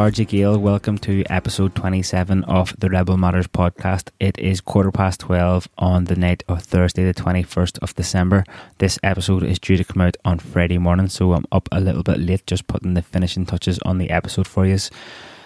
Acharja Gale, welcome to episode 27 of the Rebel Matters podcast. It is quarter past 12 on the night of Thursday, the 21st of December. This episode is due to come out on Friday morning, so I'm up a little bit late just putting the finishing touches on the episode for you.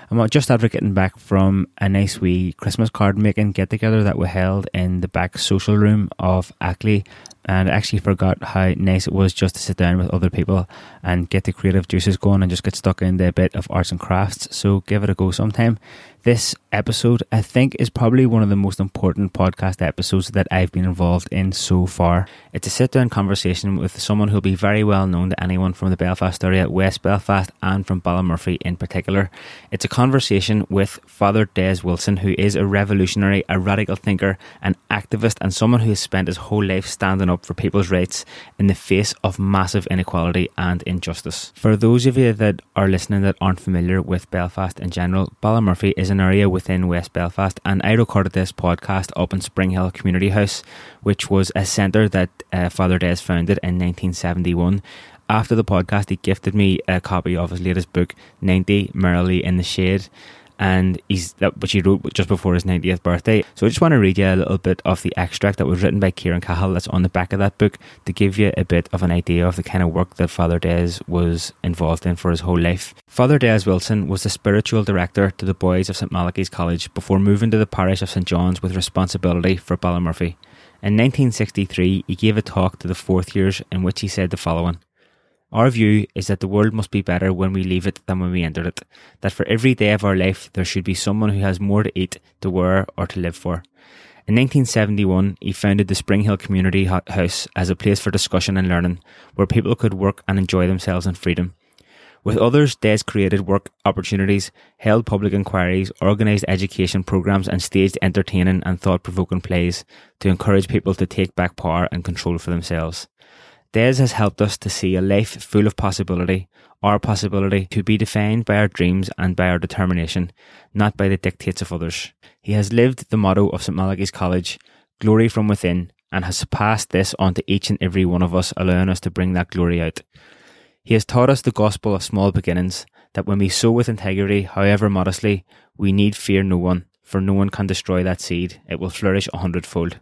I'm just after getting back from a nice wee Christmas card making get together that we held in the back social room of Ackley and I actually forgot how nice it was just to sit down with other people and get the creative juices going and just get stuck into a bit of arts and crafts. So give it a go sometime. This episode, I think, is probably one of the most important podcast episodes that I've been involved in so far. It's a sit down conversation with someone who'll be very well known to anyone from the Belfast area, West Belfast, and from Ballymurphy in particular. It's a conversation with Father Des Wilson, who is a revolutionary, a radical thinker, an activist, and someone who has spent his whole life standing up for people's rights in the face of massive inequality and injustice. For those of you that are listening that aren't familiar with Belfast in general, Ballymurphy is an area within West Belfast, and I recorded this podcast up in Springhill Community House, which was a centre that uh, Father Des founded in 1971 after the podcast, he gifted me a copy of his latest book, 90 Merrily in the Shade and he's that which he wrote just before his 90th birthday. So I just want to read you a little bit of the extract that was written by Kieran Cahill that's on the back of that book to give you a bit of an idea of the kind of work that Father Des was involved in for his whole life. Father Des Wilson was the spiritual director to the boys of St Malachy's College before moving to the parish of St John's with responsibility for Ballymurphy. In 1963, he gave a talk to the fourth years in which he said the following. Our view is that the world must be better when we leave it than when we enter it. That for every day of our life, there should be someone who has more to eat, to wear, or to live for. In 1971, he founded the Spring Hill Community House as a place for discussion and learning, where people could work and enjoy themselves in freedom. With others, Des created work opportunities, held public inquiries, organised education programmes, and staged entertaining and thought provoking plays to encourage people to take back power and control for themselves. Des has helped us to see a life full of possibility, our possibility to be defined by our dreams and by our determination, not by the dictates of others. He has lived the motto of St Malachy's College, glory from within, and has passed this on to each and every one of us, allowing us to bring that glory out. He has taught us the gospel of small beginnings, that when we sow with integrity, however modestly, we need fear no one, for no one can destroy that seed, it will flourish a hundredfold.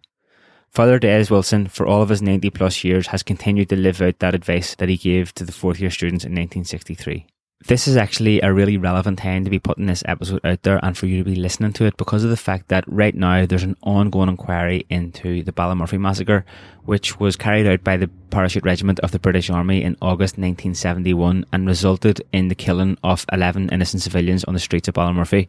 Father Des Wilson, for all of his 90 plus years, has continued to live out that advice that he gave to the fourth year students in 1963. This is actually a really relevant time to be putting this episode out there and for you to be listening to it because of the fact that right now there's an ongoing inquiry into the Ballymurphy massacre, which was carried out by the Parachute Regiment of the British Army in August 1971 and resulted in the killing of 11 innocent civilians on the streets of Ballymurphy.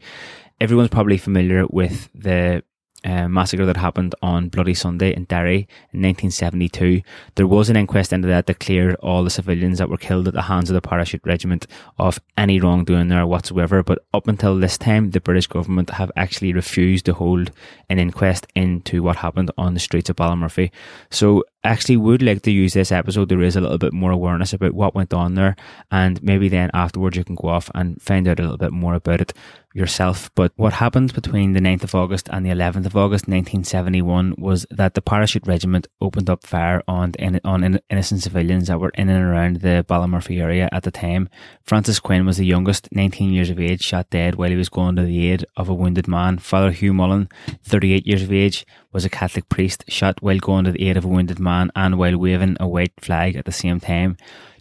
Everyone's probably familiar with the uh, massacre that happened on Bloody Sunday in Derry in 1972. There was an inquest into that that cleared all the civilians that were killed at the hands of the parachute regiment of any wrongdoing there whatsoever. But up until this time, the British government have actually refused to hold an inquest into what happened on the streets of Ballymurphy. So actually would like to use this episode to raise a little bit more awareness about what went on there and maybe then afterwards you can go off and find out a little bit more about it yourself. But what happened between the 9th of August and the 11th of August 1971 was that the parachute regiment opened up fire on, on innocent civilians that were in and around the Ballymurphy area at the time. Francis Quinn was the youngest, 19 years of age, shot dead while he was going to the aid of a wounded man. Father Hugh Mullen, 38 years of age, was a Catholic priest shot while going to the aid of a wounded man and while waving a white flag at the same time.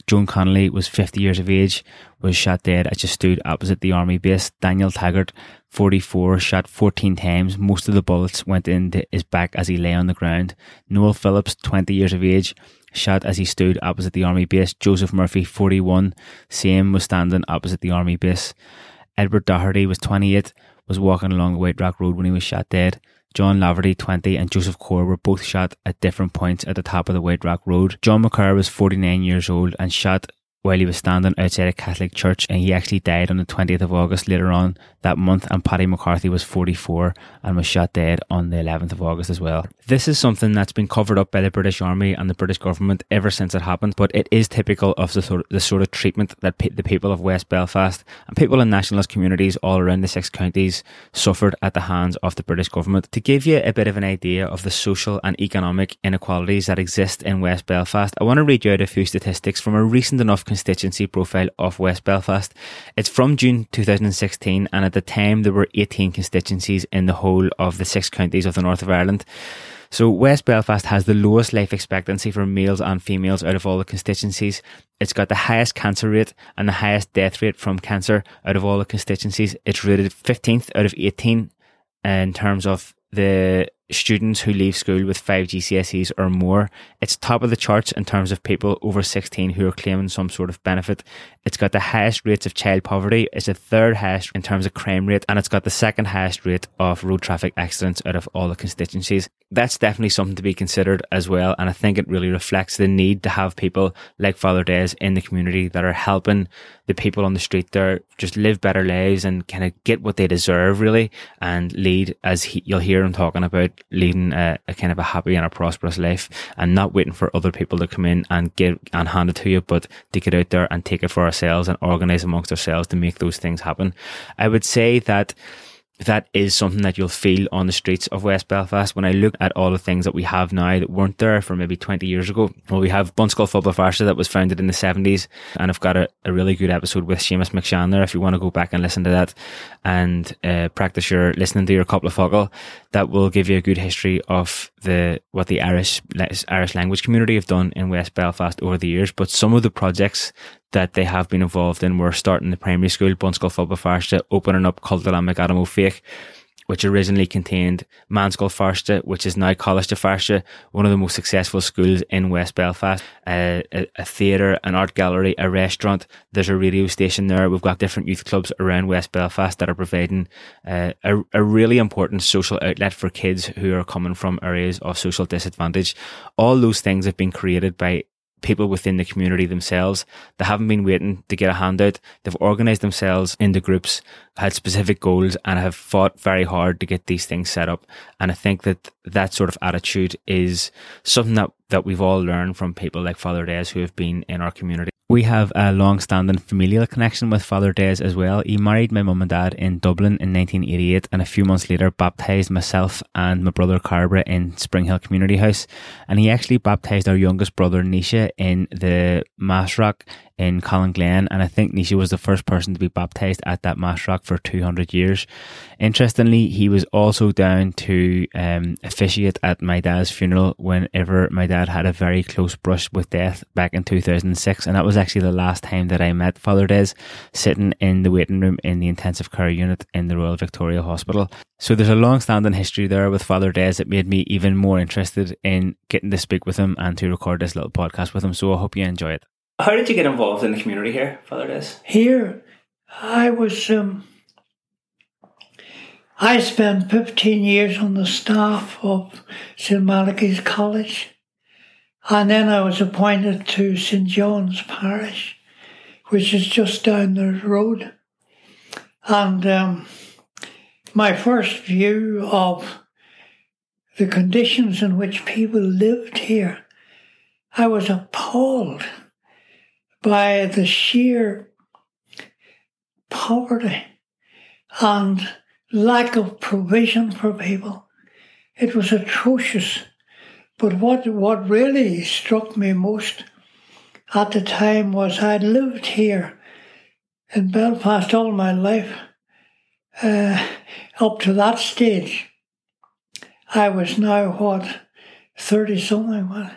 Joan Connolly was 50 years of age, was shot dead as she stood opposite the army base. Daniel Taggart, 44, shot 14 times. Most of the bullets went into his back as he lay on the ground. Noel Phillips, 20 years of age, shot as he stood opposite the army base. Joseph Murphy, 41, same was standing opposite the army base. Edward Doherty was 28, was walking along the White Rock Road when he was shot dead. John Laverty, 20, and Joseph Corr were both shot at different points at the top of the White Rock Road. John McKerr was 49 years old and shot while he was standing outside a Catholic church and he actually died on the 20th of August later on that month and Paddy McCarthy was 44 and was shot dead on the 11th of August as well. This is something that's been covered up by the British Army and the British government ever since it happened but it is typical of the sort of, the sort of treatment that pe- the people of West Belfast and people in nationalist communities all around the six counties suffered at the hands of the British government. To give you a bit of an idea of the social and economic inequalities that exist in West Belfast, I want to read you out a few statistics from a recent enough constituency profile of West Belfast. It's from June 2016, and at the time there were 18 constituencies in the whole of the six counties of the north of Ireland. So West Belfast has the lowest life expectancy for males and females out of all the constituencies. It's got the highest cancer rate and the highest death rate from cancer out of all the constituencies. It's rated 15th out of 18 in terms of the students who leave school with five GCSEs or more. It's top of the charts in terms of people over 16 who are claiming some sort of benefit. It's got the highest rates of child poverty. It's the third highest in terms of crime rate, and it's got the second highest rate of road traffic accidents out of all the constituencies. That's definitely something to be considered as well. And I think it really reflects the need to have people like Father Des in the community that are helping the people on the street there just live better lives and kind of get what they deserve really and lead as he, you'll hear him talking about leading a, a, kind of a happy and a prosperous life and not waiting for other people to come in and give and hand it to you, but to get out there and take it for ourselves and organize amongst ourselves to make those things happen. I would say that that is something that you'll feel on the streets of West Belfast. When I look at all the things that we have now that weren't there for maybe 20 years ago, well, we have Bunscoil Phobal Feirste that was founded in the 70s. And I've got a, a really good episode with Seamus McShann there if you want to go back and listen to that and uh, practice your listening to your cúpla focal. That will give you a good history of the what the Irish Irish language community have done in West Belfast over the years. But some of the projects that they have been involved in. We're starting the primary school, Bunscoil Phobal Feirste, opening up Cultúrlann McAdam Ó Fiaich, which originally contained Meánscoil Feirste, which is now College de Farsha, one of the most successful schools in West Belfast, uh, a, a theatre, an art gallery, a restaurant. There's a radio station there. We've got different youth clubs around West Belfast that are providing uh, a, a really important social outlet for kids who are coming from areas of social disadvantage. All those things have been created by people within the community themselves. They haven't been waiting to get a handout. They've organized themselves into groups, had specific goals, and have fought very hard to get these things set up. And I think that that sort of attitude is something that, that we've all learned from people like Father Des who have been in our community. We have a long standing familial connection with Father Des as well. He married my mum and dad in Dublin in 1988 and a few months later baptised myself and my brother Carbra in Springhill Community House. And he actually baptised our youngest brother Nisha in the Massrock in Colin Glen, and I think Nisha was the first person to be baptized at that Massrock for 200 years. Interestingly, he was also down to um, officiate at my dad's funeral whenever my dad had a very close brush with death back in 2006, and that was actually the last time that I met Father Des sitting in the waiting room in the intensive care unit in the Royal Victoria Hospital. So there's a long-standing history there with Father Des that made me even more interested in getting to speak with him and to record this little podcast with him. So I hope you enjoy it. How did you get involved in the community here, Father Des? Here, I was. Um, I spent 15 years on the staff of St. Malachy's College, and then I was appointed to St. John's Parish, which is just down the road. And um, my first view of the conditions in which people lived here, I was appalled by the sheer poverty and lack of provision for people. It was atrocious. But what, what really struck me most at the time was I'd lived here in Belfast all my life. Uh, up to that stage, I was now, what, 30 something,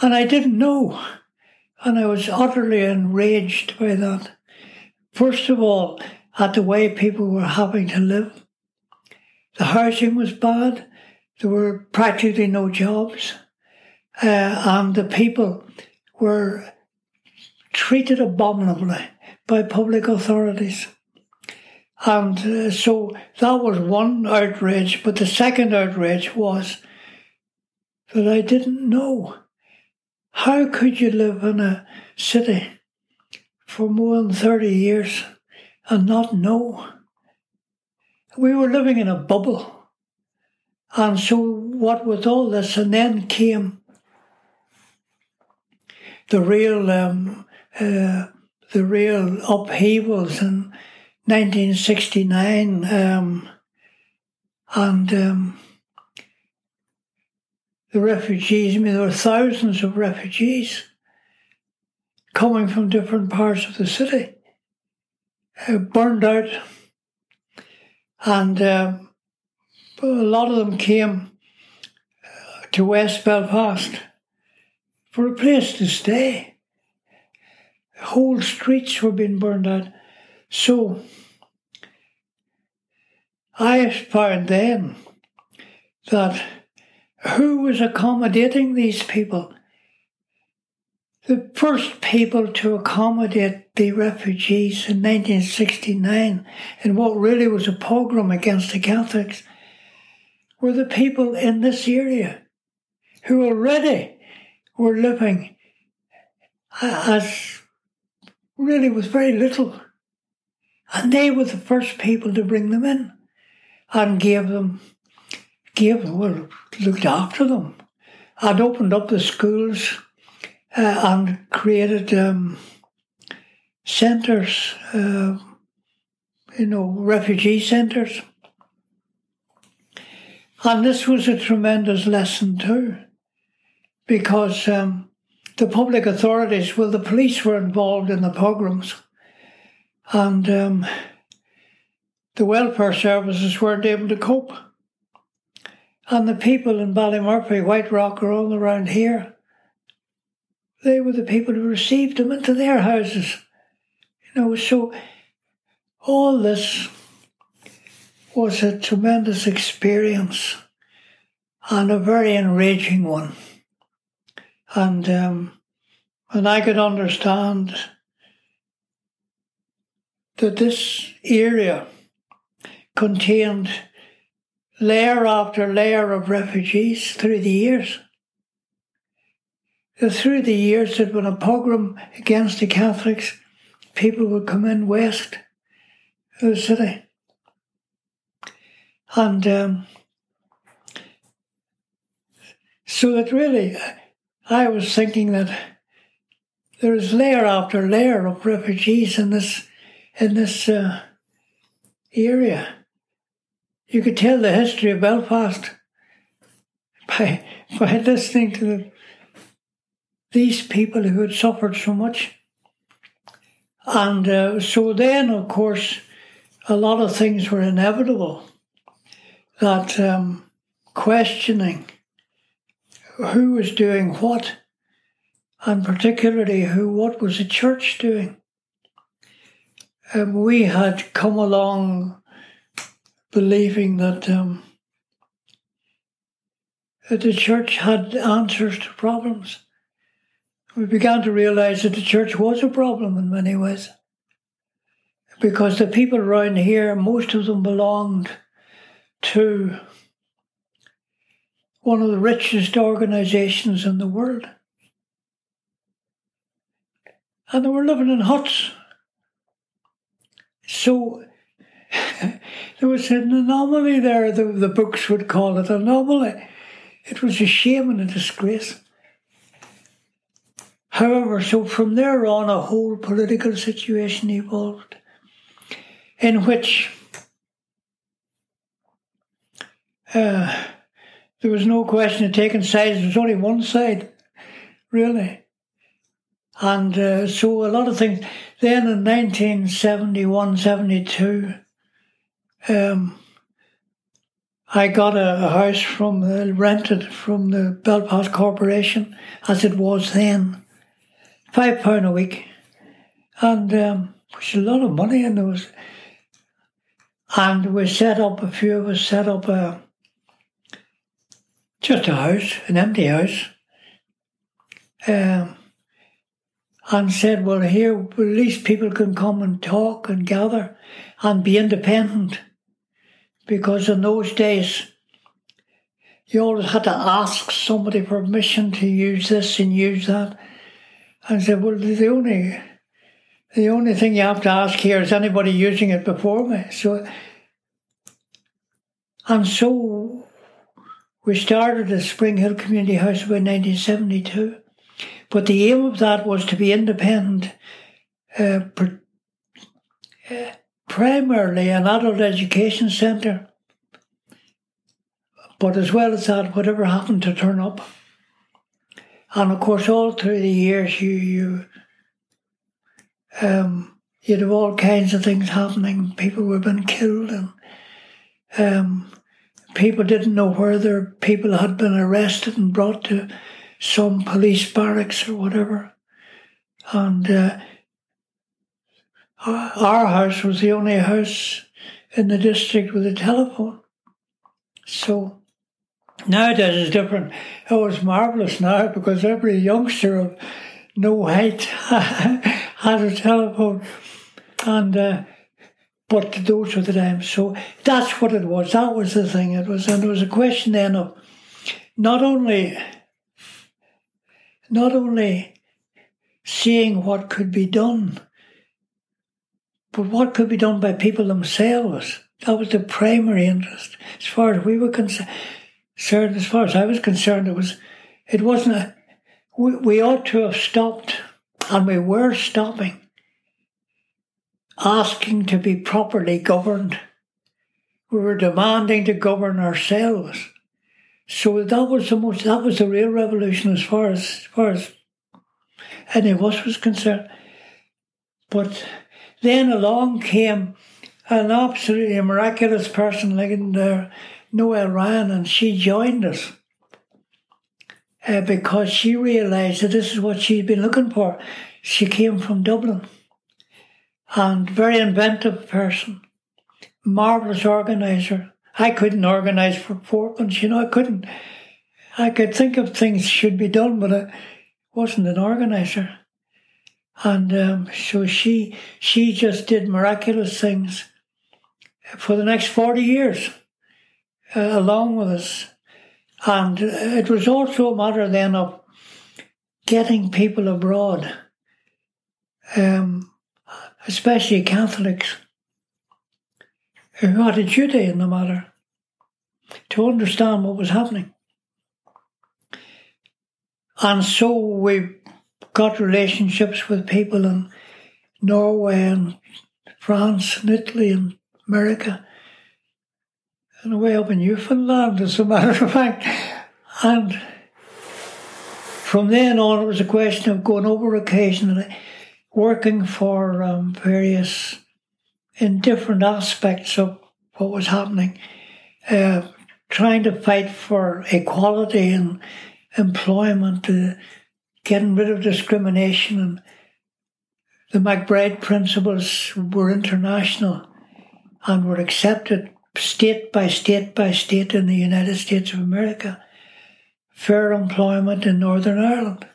and I didn't know and I was utterly enraged by that. First of all, at the way people were having to live. The housing was bad. There were practically no jobs. Uh, and the people were treated abominably by public authorities. And uh, so that was one outrage. But the second outrage was that I didn't know how could you live in a city for more than 30 years and not know? We were living in a bubble. And so, what with all this, and then came the real, um, uh, the real upheavals in 1969, um, and um, the refugees. I mean, there were thousands of refugees coming from different parts of the city, uh, burned out. And uh, a lot of them came uh, to West Belfast for a place to stay. Whole streets were being burned out. So I found then that who was accommodating these people? The first people to accommodate the refugees in 1969 in what really was a pogrom against the Catholics were the people in this area who already were living as really with very little. And they were the first people to bring them in and gave them, gave them, well, looked after them and opened up the schools uh, and created um, centres, uh, you know, refugee centres. And this was a tremendous lesson too, because um, the public authorities, well, the police were involved in the pogroms, and um, the welfare services weren't able to cope. And the people in Ballymurphy, White Rock, or all around here, they were the people who received them into their houses. You know, so all this was a tremendous experience and a very enraging one. And um, and I could understand that this area contained layer after layer of refugees through the years. Through the years, there'd been a pogrom against the Catholics. People would come in west of the city. And um, so that really, I was thinking that there is layer after layer of refugees in this in this uh, area. You could tell the history of Belfast by by listening to the, these people who had suffered so much. And uh, so then, of course, a lot of things were inevitable that um, questioning who was doing what, and particularly who what was the church doing. Um, we had come along believing that um, that the church had answers to problems. We began to realize that the church was a problem in many ways. Because the people around here, most of them belonged to one of the richest organizations in the world. And they were living in huts. So there was an anomaly there, the, the books would call it anomaly. It was a shame and a disgrace. However, so from there on, a whole political situation evolved in which uh, there was no question of taking sides. There was only one side, really. And uh, so a lot of things. Then in 1971, 72, um, I got a, a house from the, rented from the Belfast Corporation, as it was then, five pound a week, and um, which is a lot of money. And there was, and we set up a few of us set up a just a house, an empty house, um, and said, "Well, here at least people can come and talk and gather and be independent." Because in those days you always had to ask somebody permission to use this and use that. And I said, well, the only the only thing you have to ask here is anybody using it before me. So, and so we started the Spring Hill Community House about 1972. But the aim of that was to be independent, uh, uh, primarily an adult education centre. But as well as that, whatever happened to turn up. And of course, all through the years, you, you Um, you'd have all kinds of things happening. People were being killed, and um, people didn't know where their people had been arrested and brought to some police barracks or whatever. And uh, our house was the only house in the district with a telephone. So nowadays it's different. It was marvellous now because every youngster of no height had a telephone. And uh, but those were the times. So that's what it was. That was the thing. It was and it was a question then of not only not only seeing what could be done, but what could be done by people themselves. That was the primary interest. As far as we were concerned, as far as I was concerned, it was, it wasn't a, we, we ought to have stopped, and we were stopping, asking to be properly governed. We were demanding to govern ourselves. So that was the most, that was the real revolution as far as, as far as any of us was concerned. But then along came an absolutely miraculous person like uh, Noelle Ryan, and she joined us uh, because she realised that this is what she'd been looking for. She came from Dublin and very inventive person, marvellous organiser. I couldn't organise for Portland, you know, I couldn't. I could think of things should be done, but I wasn't an organiser. And um, so she she just did miraculous things for the next 40 years uh, along with us. And it was also a matter then of getting people abroad, um, especially Catholics, who had a duty in the matter to understand what was happening. And so we got relationships with people in Norway and France and Italy and America and away up in Newfoundland, as a matter of fact. And from then on, it was a question of going over occasionally, working for um, various, in different aspects of what was happening, uh, trying to fight for equality and employment, uh, getting rid of discrimination. And the MacBride principles were international and were accepted state by state by state in the United States of America. Fair employment in Northern Ireland.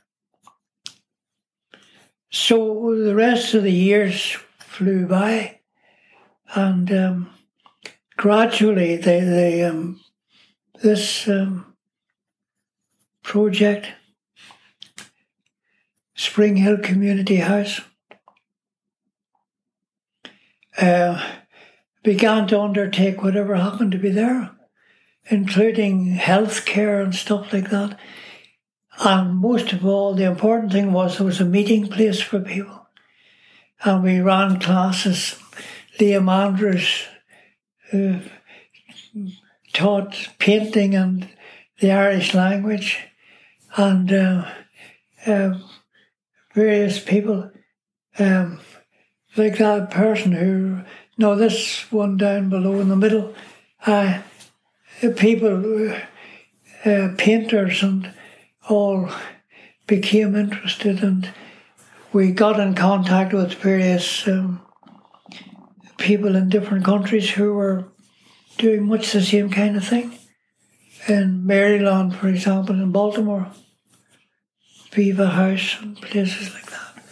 So the rest of the years flew by, and um, gradually they, they um, this um, project Spring Hill Community House. Uh, began to undertake whatever happened to be there, including health care and stuff like that. And most of all, the important thing was there was a meeting place for people. And we ran classes. Liam Andrews, who taught painting and the Irish language, and uh, uh, various people, um, like that person who, no, this one down below in the middle, uh, people, uh, painters and all became interested and we got in contact with various um, people in different countries who were doing much the same kind of thing. In Maryland, for example, in Baltimore, Viva House and places like that.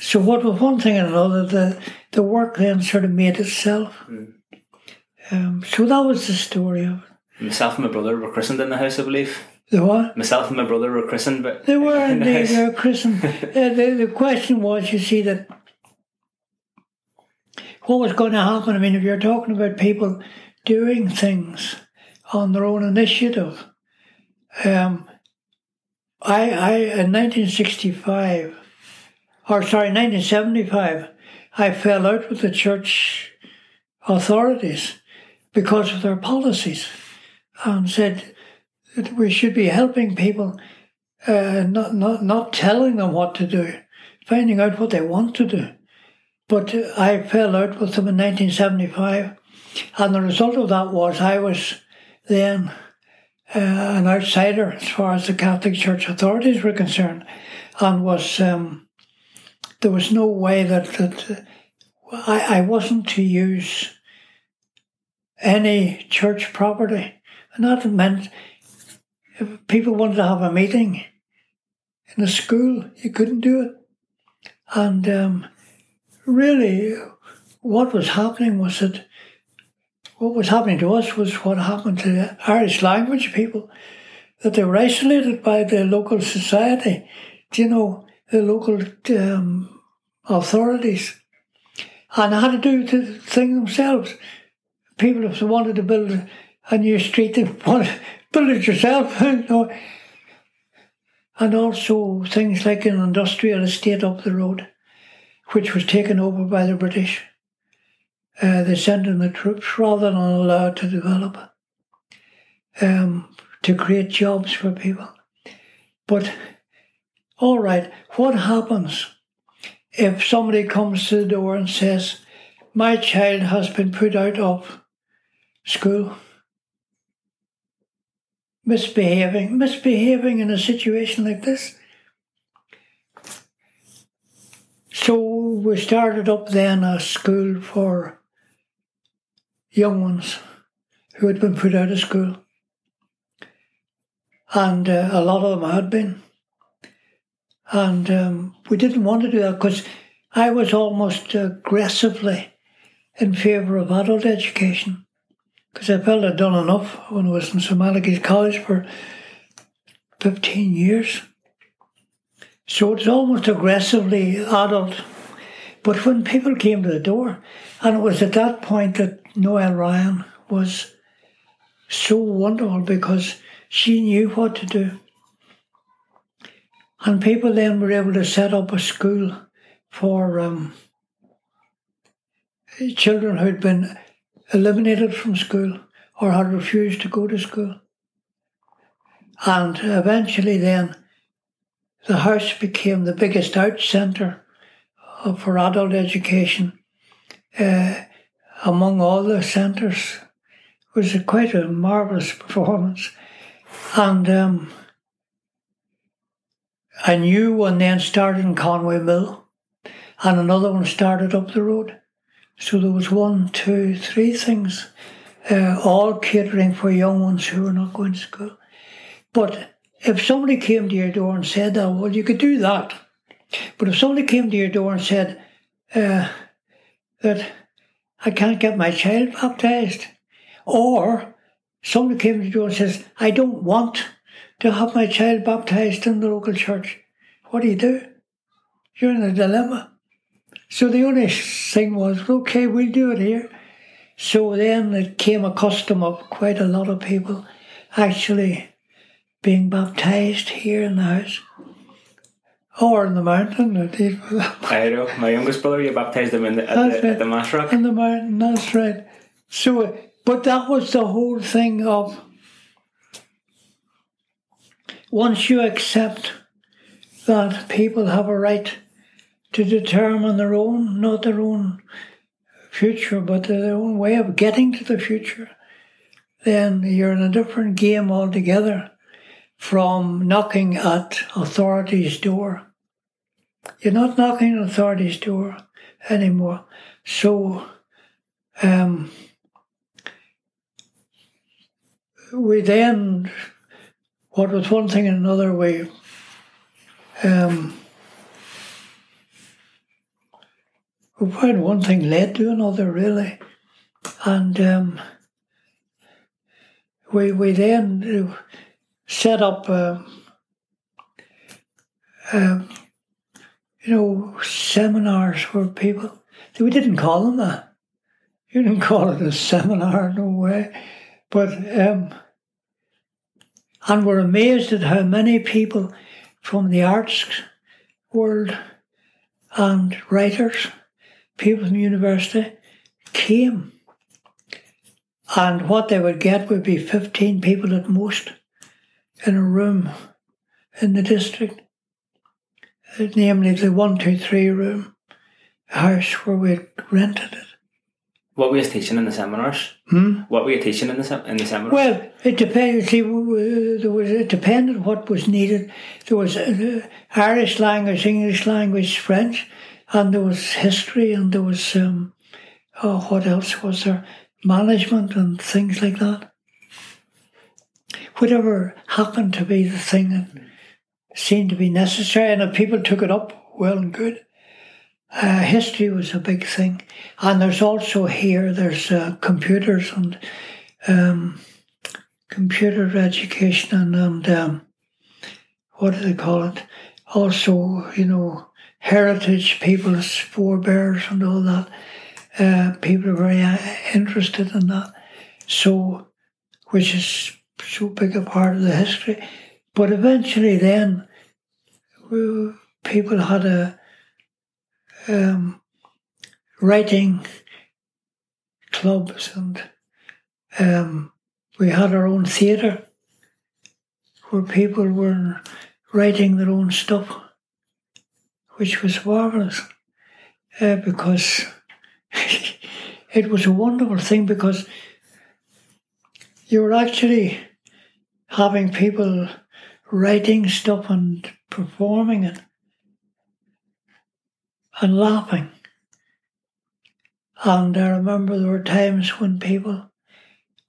So what was one thing and another, the the work then sort of made itself. Mm. Um, so that was the story of it. Myself and my brother were christened in the house, I believe. The what? Myself and my brother were christened, but they were indeed. The they were christened. uh, the, the question was, you see, that what was going to happen? I mean, if you're talking about people doing things on their own initiative, um, I, I in 1965, or sorry, 1975, I fell out with the church authorities because of their policies and said that we should be helping people, uh, not, not, not telling them what to do, finding out what they want to do. but I fell out with them in 1975, and the result of that was I was then uh, an outsider as far as the Catholic Church authorities were concerned, and was um, there was no way that that I, I wasn't to use any church property, and that meant if people wanted to have a meeting in a school, you couldn't do it, and um, really, what was happening was that what was happening to us was what happened to the Irish language people, that they were isolated by the local society, do you know, the local um, authorities, and they had to do the thing themselves. People, if they wanted to build a new street, they wanted to build it yourself, you know. And also things like an industrial estate up the road which was taken over by the British. Uh, they sent in the troops rather than allowed to develop, um, to create jobs for people. But, all right, what happens if somebody comes to the door and says, My child has been put out of school? Misbehaving, misbehaving in a situation like this So we started up then a school for young ones who had been put out of school. And uh, a lot of them had been. And um, we didn't want to do that because I was almost aggressively in favour of adult education because I felt I'd done enough when I was in St Malachy's College for 15 years. So it's almost aggressively adult. But when people came to the door, and it was at that point that Noelle Ryan was so wonderful because she knew what to do. And people then were able to set up a school for um, children who had been eliminated from school or had refused to go to school. And eventually, then, the house became the biggest out centre for adult education uh, among all the centres. It was quite a marvellous performance. And um, a new one then started in Conway Mill, and another one started up the road. So there was one, two, three things, uh, all catering for young ones who were not going to school. But if somebody came to your door and said that, well, you could do that. But if somebody came to your door and said uh, that I can't get my child baptized, or somebody came to your door and says, I don't want to have my child baptized in the local church, what do you do? You're in a dilemma. So the only thing was, okay, we'll do it here. So then it came a custom of quite a lot of people actually being baptized here in the house. Or in the mountain. I know. My youngest brother, you baptized him in the, at, the, right. at the Mass In the mountain, that's right. So, but that was the whole thing of once you accept that people have a right to determine their own, not their own future, but their own way of getting to the future, then you're in a different game altogether from knocking at authority's door. You're not knocking at authority's door anymore. So, um, we then, what was one thing and another, we um, we found one thing led to another, really. And um, we, we then set up, uh, uh, you know, seminars for people. We didn't call them that. You didn't call it a seminar, no way. But, um, and we're amazed at how many people from the arts world and writers, people from university, came. And what they would get would be 15 people at most in a room in the district, namely the 123 room. house where we rented it. What were you teaching in the seminars? Hmm? What were you teaching in the sem- in the seminars? Well, it depended. See, there was it depended what was needed. There was uh, Irish language, English language, French, and there was history, and there was um, oh, what else was there? Management and things like that. Whatever happened to be the thing that seemed to be necessary, and if people took it up, well and good. Uh, history was a big thing, and there's also here there's uh, computers and um, computer education and, and um, what do they call it? Also, you know, heritage, people's forebears and all that. Uh, people are very uh, interested in that. So, which is so big a part of the history. But eventually, then, we, people had a um, writing clubs and um, we had our own theatre where people were writing their own stuff, which was marvellous uh, because it was a wonderful thing because you were actually having people writing stuff and performing it and laughing. And I remember there were times when people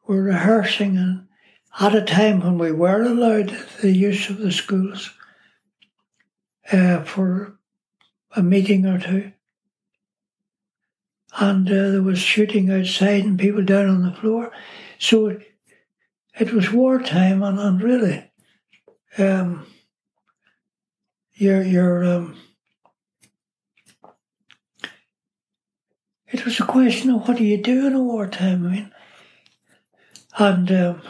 were rehearsing and at a time when we were allowed the use of the schools uh, for a meeting or two. And uh, there was shooting outside and people down on the floor. So it, was wartime and, and really um, your your um, it was a question of what do you do in a wartime? I mean, and um,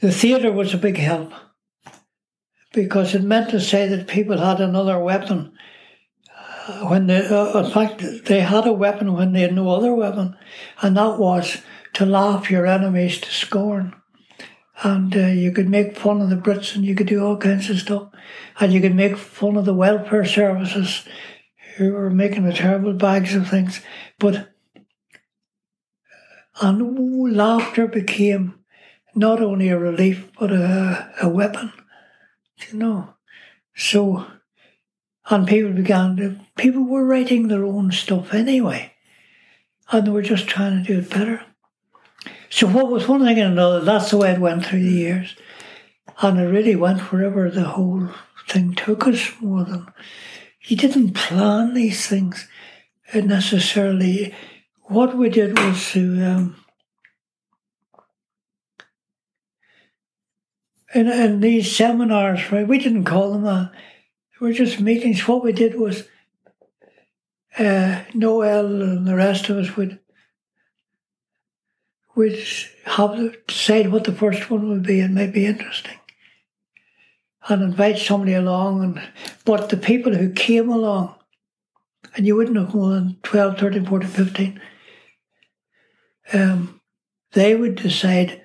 the theatre was a big help because it meant to say that people had another weapon uh, when they, uh, in fact, they had a weapon when they had no other weapon, and that was to laugh your enemies to scorn. And uh, you could make fun of the Brits and you could do all kinds of stuff. And you could make fun of the welfare services who were making the terrible bags of things. But and laughter became not only a relief but a, a weapon, you know. So, and people began to, people were writing their own stuff anyway, and they were just trying to do it better. So, what was one thing and another, that's the way it went through the years. And it really went wherever the whole thing took us more than. You didn't plan these things necessarily. What we did was to. Um, in, in these seminars, right, we didn't call them that. They were just meetings. What we did was uh, Noelle and the rest of us would would have to decide what the first one would be and might be interesting. And invite somebody along and but the people who came along and you wouldn't have more than 12, 13, 14, 15, um, they would decide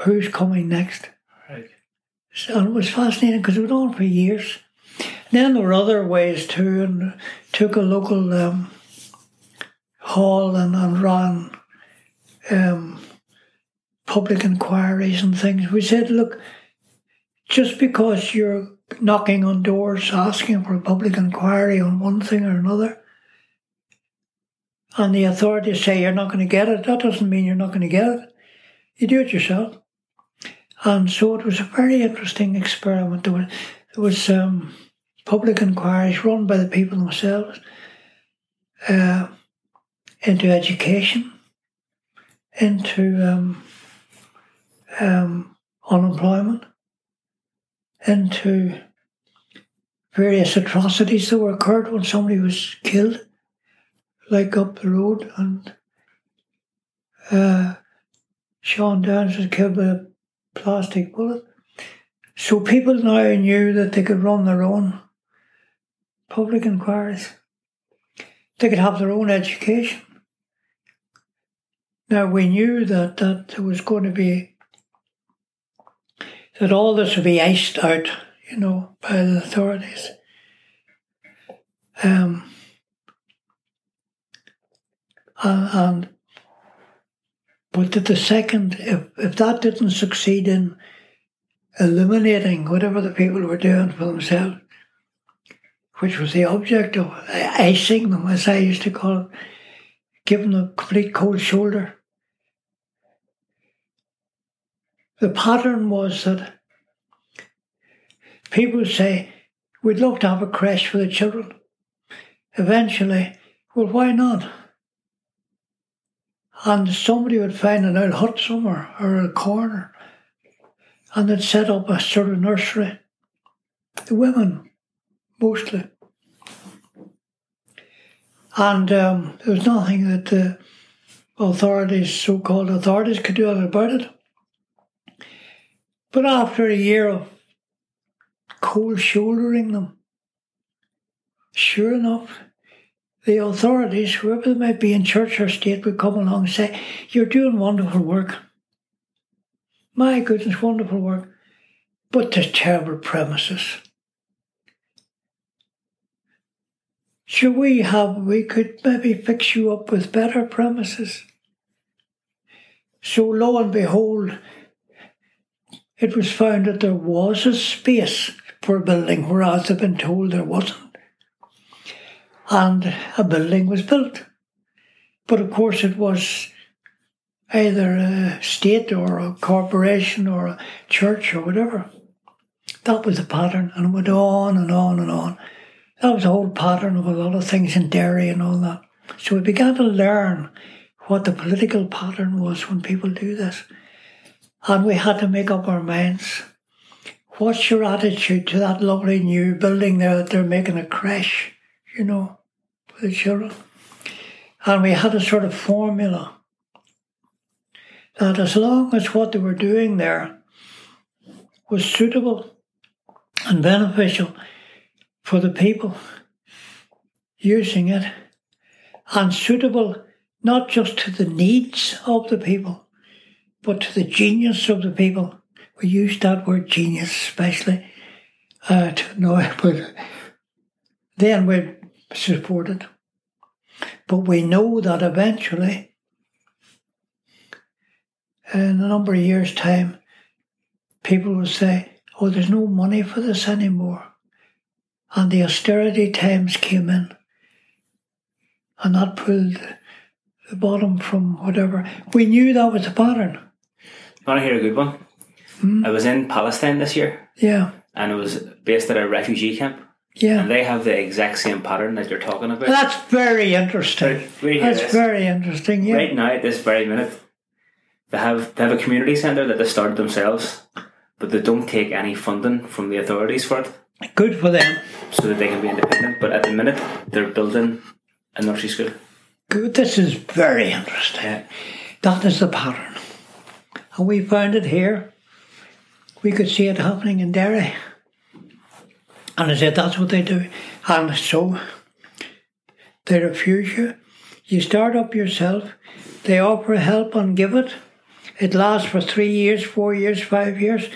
who's coming next. Right. So it was fascinating because it went on for years. then there were other ways too, and took a local um, hall and, and ran um, public inquiries and things. We said, look, just because you're knocking on doors asking for a public inquiry on one thing or another, and the authorities say you're not going to get it, that doesn't mean you're not going to get it. You do it yourself. And so it was a very interesting experiment. There was, there was um, public inquiries run by the people themselves uh, into education, into um, um, unemployment, into various atrocities that were occurred when somebody was killed, like up the road, and uh, Sean Downes was killed by a plastic bullet. So people now knew that they could run their own public inquiries. They could have their own education. Now we knew that, that there was going to be that all this would be iced out, you know, by the authorities. Um, and, and but the, the second, if, if that didn't succeed in eliminating whatever the people were doing for themselves, which was the object of icing them, as I used to call it, giving them a complete cold shoulder. The pattern was that people would say, We'd love to have a creche for the children. Eventually, well, why not? And somebody would find an old hut somewhere or a corner and they'd set up a sort of nursery. The women, mostly. And um, there was nothing that the authorities, so called authorities, could do about it. But after a year of cold shouldering them, sure enough, the authorities, whoever they might be in church or state, would come along and say, You're doing wonderful work. My goodness, wonderful work. But the terrible premises. Should we have, we could maybe fix you up with better premises. So lo and behold, it was found that there was a space for a building, whereas they'd been told there wasn't and a building was built. But of course, it was either a state or a corporation or a church or whatever. That was the pattern, and it went on and on and on. That was the whole pattern of a lot of things in Derry and all that. So we began to learn what the political pattern was when people do this. And we had to make up our minds. What's your attitude to that lovely new building there that they're making a crash, You know, for the children. And we had a sort of formula that as long as what they were doing there was suitable and beneficial for the people using it, and suitable not just to the needs of the people, but to the genius of the people. We use that word genius especially uh, to know, it. but then we supported. But we know that eventually, in a number of years' time, people will say, Oh, there's no money for this anymore. And the austerity times came in, and that pulled the bottom from whatever. We knew that was the pattern. Want to hear a good one? Hmm? I was in Palestine this year. Yeah. And it was based at a refugee camp. Yeah. And they have the exact same pattern that you're talking about. That's very interesting. That's this. very interesting, yeah. Right now, at this very minute, they have they have a community centre that they started themselves, but they don't take any funding from the authorities for it. Good for them. So that they can be independent. But at the minute, they're building a nursery school. Good. This is very interesting. Yeah. That is the pattern. And we found it here. We could see it happening in Derry. And I said, that's what they do. And so they refuse you. You start up yourself. They offer help and give it. It lasts for three years, four years, five years.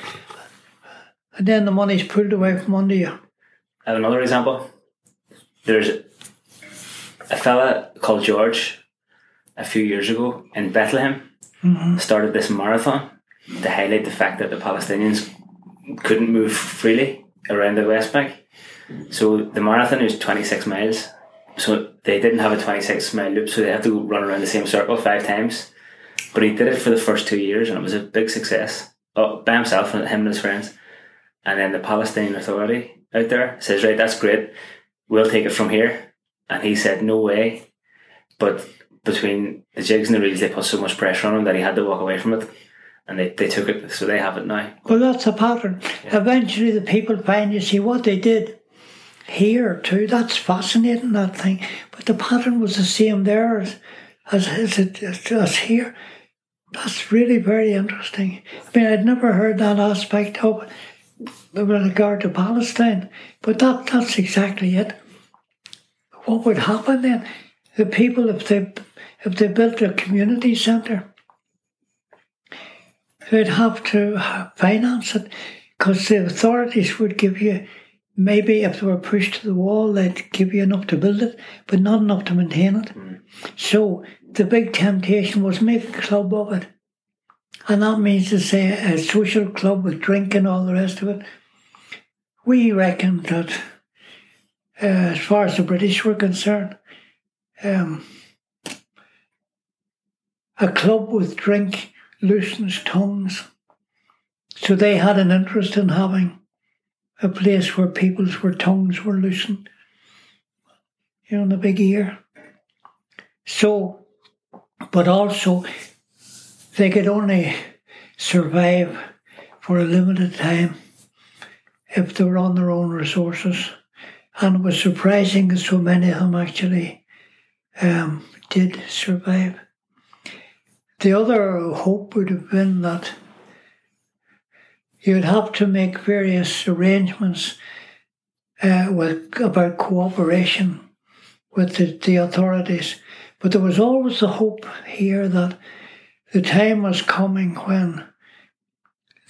And then the money's pulled away from under you. I have another example. There's a fella called George a few years ago in Bethlehem mm-hmm. started this marathon to highlight the fact that the Palestinians couldn't move freely around the West Bank. So the marathon is 26 miles. So they didn't have a 26 mile loop, so they had to run around the same circle five times. But he did it for the first two years, and it was a big success oh, by himself and him and his friends. And then the Palestinian Authority out there says, "Right, that's great. We'll take it from here." And he said, "No way." But between the jigs and the reels, they put so much pressure on him that he had to walk away from it and they, they took it, so they have it now. Well, that's a pattern. Yeah. Eventually, the people find you see what they did here too. That's fascinating, that thing. But the pattern was the same there as as, as, it, as here. That's really very interesting. I mean, I'd never heard that aspect of it with regard to Palestine, but that that's exactly it. What would happen then? The people, if they if they built a community centre, they'd have to finance it because the authorities would give you maybe if they were pushed to the wall, they'd give you enough to build it, but not enough to maintain it. Mm. So the big temptation was make a club of it. And that means to say a social club with drink and all the rest of it. We reckon that, uh, as far as the British were concerned, um, a club with drink loosens tongues. So they had an interest in having a place where people's where tongues were loosened. You know, in the big ear. So, but also they could only survive for a limited time if they were on their own resources. And it was surprising that so many of them actually um, did survive. The other hope would have been that you'd have to make various arrangements uh, with about cooperation with the, the authorities. But there was always the hope here that the time was coming when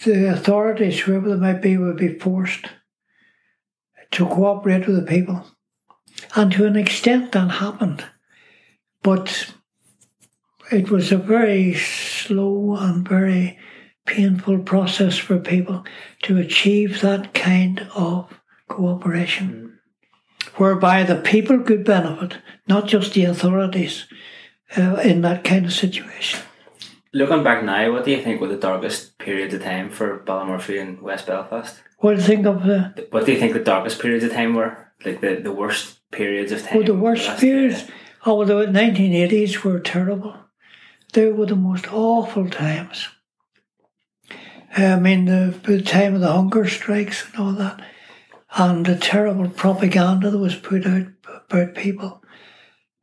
the authorities, whoever they might be, would be forced to cooperate with the people. And to an extent that happened. But it was a very slow and very painful process for people to achieve that kind of cooperation, whereby the people could benefit, not just the authorities, uh, in that kind of situation. Looking back now, what do you think were the darkest periods of time for Ballymurphy and West Belfast? What do you think of the? What do you think the darkest periods of time were? Like the, the worst periods of time? Oh, the worst last- periods. Oh, well, the 1980s were terrible. They were the most awful times. I mean, the, the time of the hunger strikes and all that, and the terrible propaganda that was put out about people.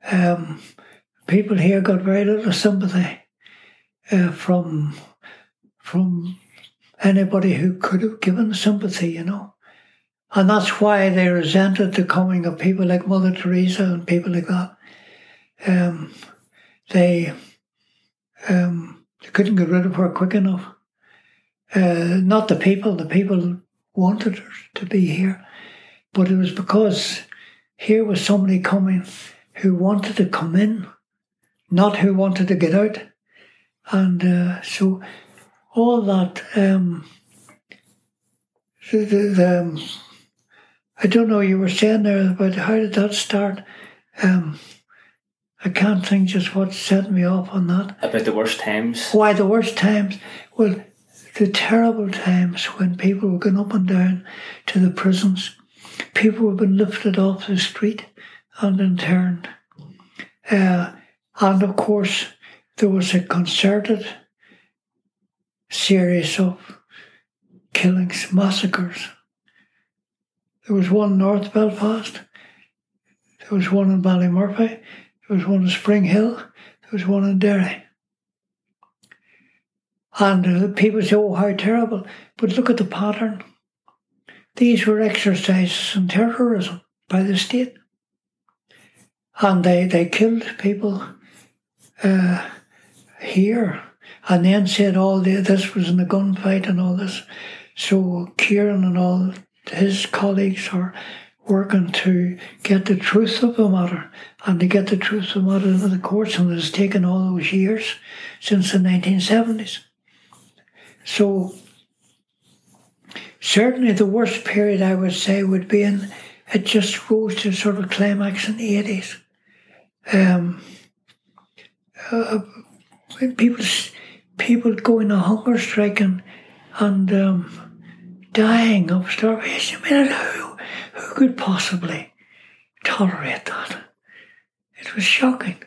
Um, people here got very little sympathy uh, from from anybody who could have given sympathy, you know. And that's why they resented the coming of people like Mother Teresa and people like that. Um, they, um, they couldn't get rid of her quick enough. Uh, not the people, the people wanted her to be here, but it was because here was somebody coming who wanted to come in, not who wanted to get out. And uh, so all that, um, the, the, the, um, I don't know, you were saying there but how did that start? Um, I can't think just what set me off on that. About the worst times? Why the worst times? Well, the terrible times when people were going up and down to the prisons. People were being lifted off the street and interned. Uh, and of course, there was a concerted series of killings, massacres. There was one North Belfast, there was one in Ballymurphy, there was one in Spring Hill, there was one in Derry. And uh, people say, oh, how terrible. But look at the pattern. These were exercises in terrorism by the state. And they, they killed people uh, here and then said all the, this was in a gunfight and all this. So Kieran and all his colleagues are working to get the truth of the matter and to get the truth of the matter into the courts and it's taken all those years since the 1970s. So certainly the worst period I would say would be in it just rose to sort of climax in the 80s. Um, uh, when people people going on hunger strike and, and um, dying of starvation. I mean, who, who could possibly tolerate that? It was shocking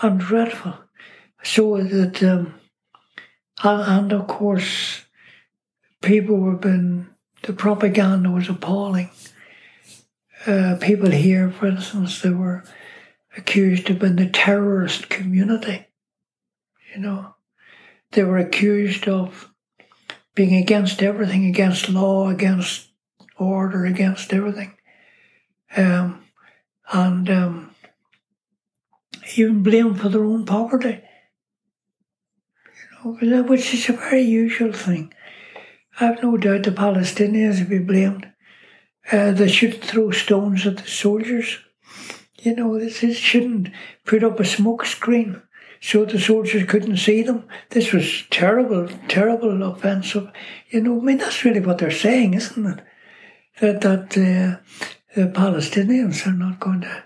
and dreadful. So that, um, and, and of course, people were being, the propaganda was appalling. Uh, people here, for instance, they were accused of being the terrorist community. You know, they were accused of being against everything, against law, against order, against everything. Um, and um, even blamed for their own poverty. You know, which is a very usual thing. I have no doubt the Palestinians would be blamed uh, they shouldn't throw stones at the soldiers. You know, they shouldn't put up a smoke screen so the soldiers couldn't see them. This was terrible, terrible offensive. You know, I mean, that's really what they're saying, isn't it? That that uh, the Palestinians are not going to.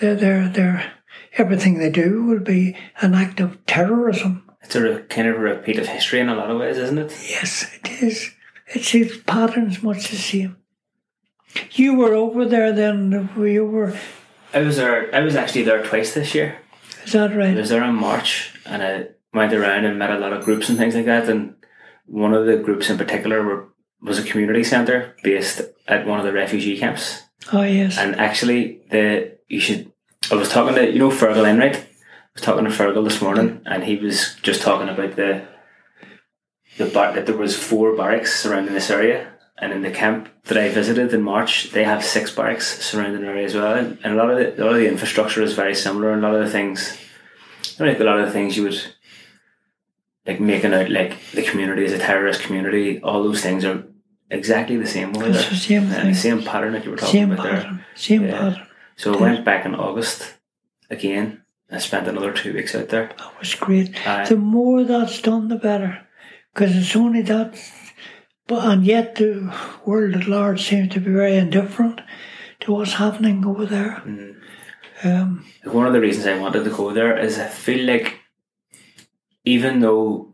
They're, they're, they're, everything they do will be an act of terrorism. It's a kind of a repeat of history in a lot of ways, isn't it? Yes, it is. It's its patterns much the same. You were over there then. You were. I was there. I was actually there twice this year. Is that right? I was there in March, and I went around and met a lot of groups and things like that. And one of the groups in particular were, was a community centre based at one of the refugee camps. Oh yes. And actually, the you should. I was talking to you know Fergal Enright. I was talking to Fergal this morning, and he was just talking about the the bar that there was four barracks surrounding this area, and in the camp that I visited in March, they have six barracks surrounding the area as well. And a lot of the, a lot of the infrastructure is very similar. And a lot of the things, I think a lot of the things you would like making out like the community as a terrorist community. All those things are exactly the same. It's the same the same pattern that you were talking same about pattern. there. Same Yeah. pattern. So I went back in August again. I spent another two weeks out there. That was great. Uh, the more that's done, the better, because it's only that. But and yet the world at large seems to be very indifferent to what's happening over there. mm. Um, one of the reasons I wanted to go there is I feel like even though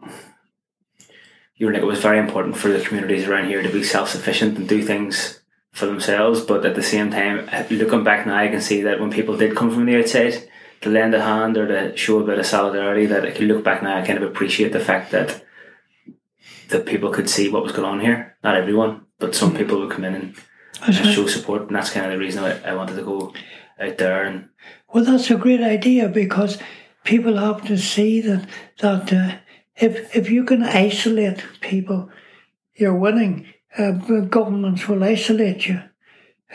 you were like it was very important for the communities around here to be self sufficient and do things for themselves, but at the same time, looking back now, I can see that when people did come from the outside to lend a hand or to show a bit of solidarity, that I can look back now, I kind of appreciate the fact that that people could see what was going on here. Not everyone, but some people would come in and, right. show support, and that's kind of the reason I, I wanted to go out there and Well, that's a great idea because people have to see that that uh, if if you can isolate people, you're winning. Uh, governments will isolate you.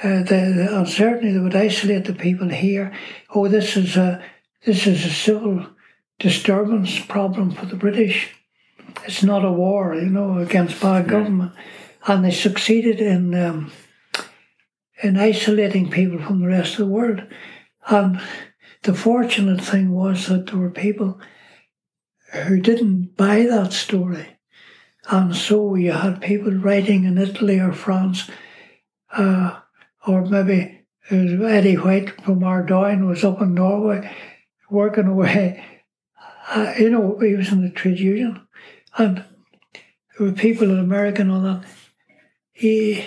Uh, they, and certainly they would isolate the people here. Oh, this is a this is a civil disturbance problem for the British. It's not a war, you know, against bad government, and they succeeded in um, in isolating people from the rest of the world. And the fortunate thing was that there were people who didn't buy that story. And so you had people writing in Italy or France, uh, or maybe it was Eddie White from Ardoyne was up in Norway working away. Uh, you know, he was in the trade union. And there were people in America and all that. He,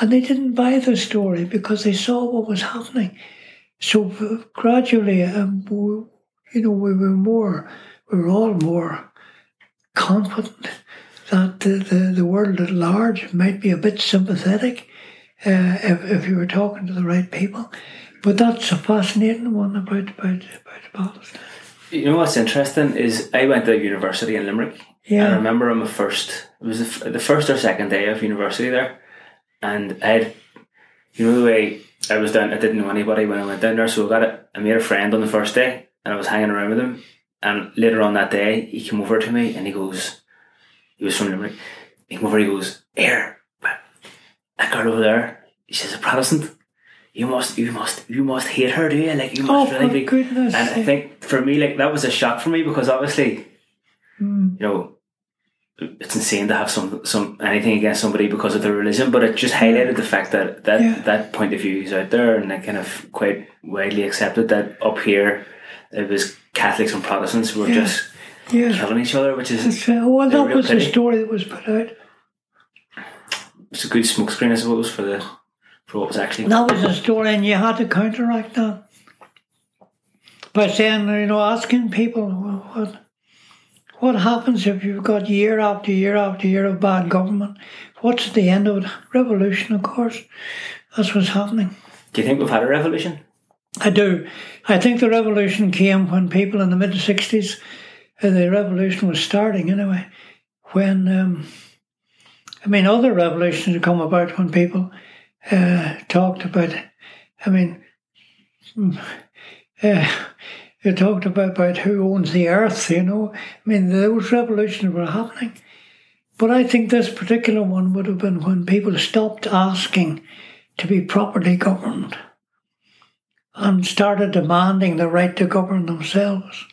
and they didn't buy the story because they saw what was happening. So gradually, um, we, you know, we were more, we were all more confident that the, the, the world at large might be a bit sympathetic uh, if, if you were talking to the right people. But that's a fascinating one about about about Palestine. You know what's interesting is I went to university in Limerick. Yeah. I remember on my first, it was the, first or second day of university there, and I had, you know, the way I was down, I didn't know anybody when I went down there, so I got a, I made a friend on the first day, and I was hanging around with him, and later on that day, he came over to me and he goes, he was from Limerick, he came over, he goes, here, that girl over there, she's a Protestant. You must, you must, you must hate her, do you? Like you Oh, must really for be. goodness And I think for me, like that was a shock for me because obviously, Mm. you know, it's insane to have some some anything against somebody because of their religion, but it just highlighted the fact that that Yeah. that point of view is out there and that kind of quite widely accepted. That up here, it was Catholics and Protestants who were Yeah. just Yeah. killing each other, which is That's, uh, well, a that was the story that was put out. it's a good smokescreen, I suppose, for the was actually. That was the story, and you had to counteract that by saying, you know, asking people what what happens if you've got year after year after year of bad government. What's the end of it? Revolution, of course. That's what's happening. Do you think we've had a revolution? I do. I think the revolution came when people in the mid 60s, uh, the revolution was starting anyway, when, um, I mean, other revolutions come about when people uh, talked about, I mean, mm, uh, they talked about, about who owns the earth, you know. I mean, those revolutions were happening. But I think this particular one would have been when people stopped asking to be properly governed and started demanding the right to govern themselves,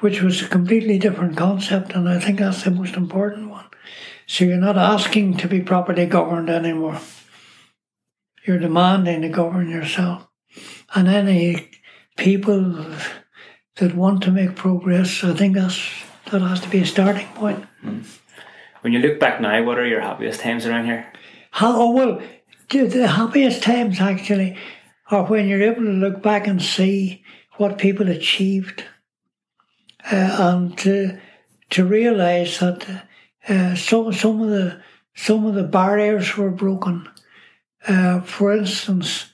which was a completely different concept, and I think that's the most important one. So you're not asking to be properly governed anymore. You're demanding to govern yourself. And any people that want to make progress, I think that's that has to be a starting point. When you look back now, what are your happiest times around here? How, oh, well, the happiest times actually are when you're able to look back and see what people achieved uh, and to, to realize that uh, some, some, of the, some of the barriers were broken. Uh, for instance,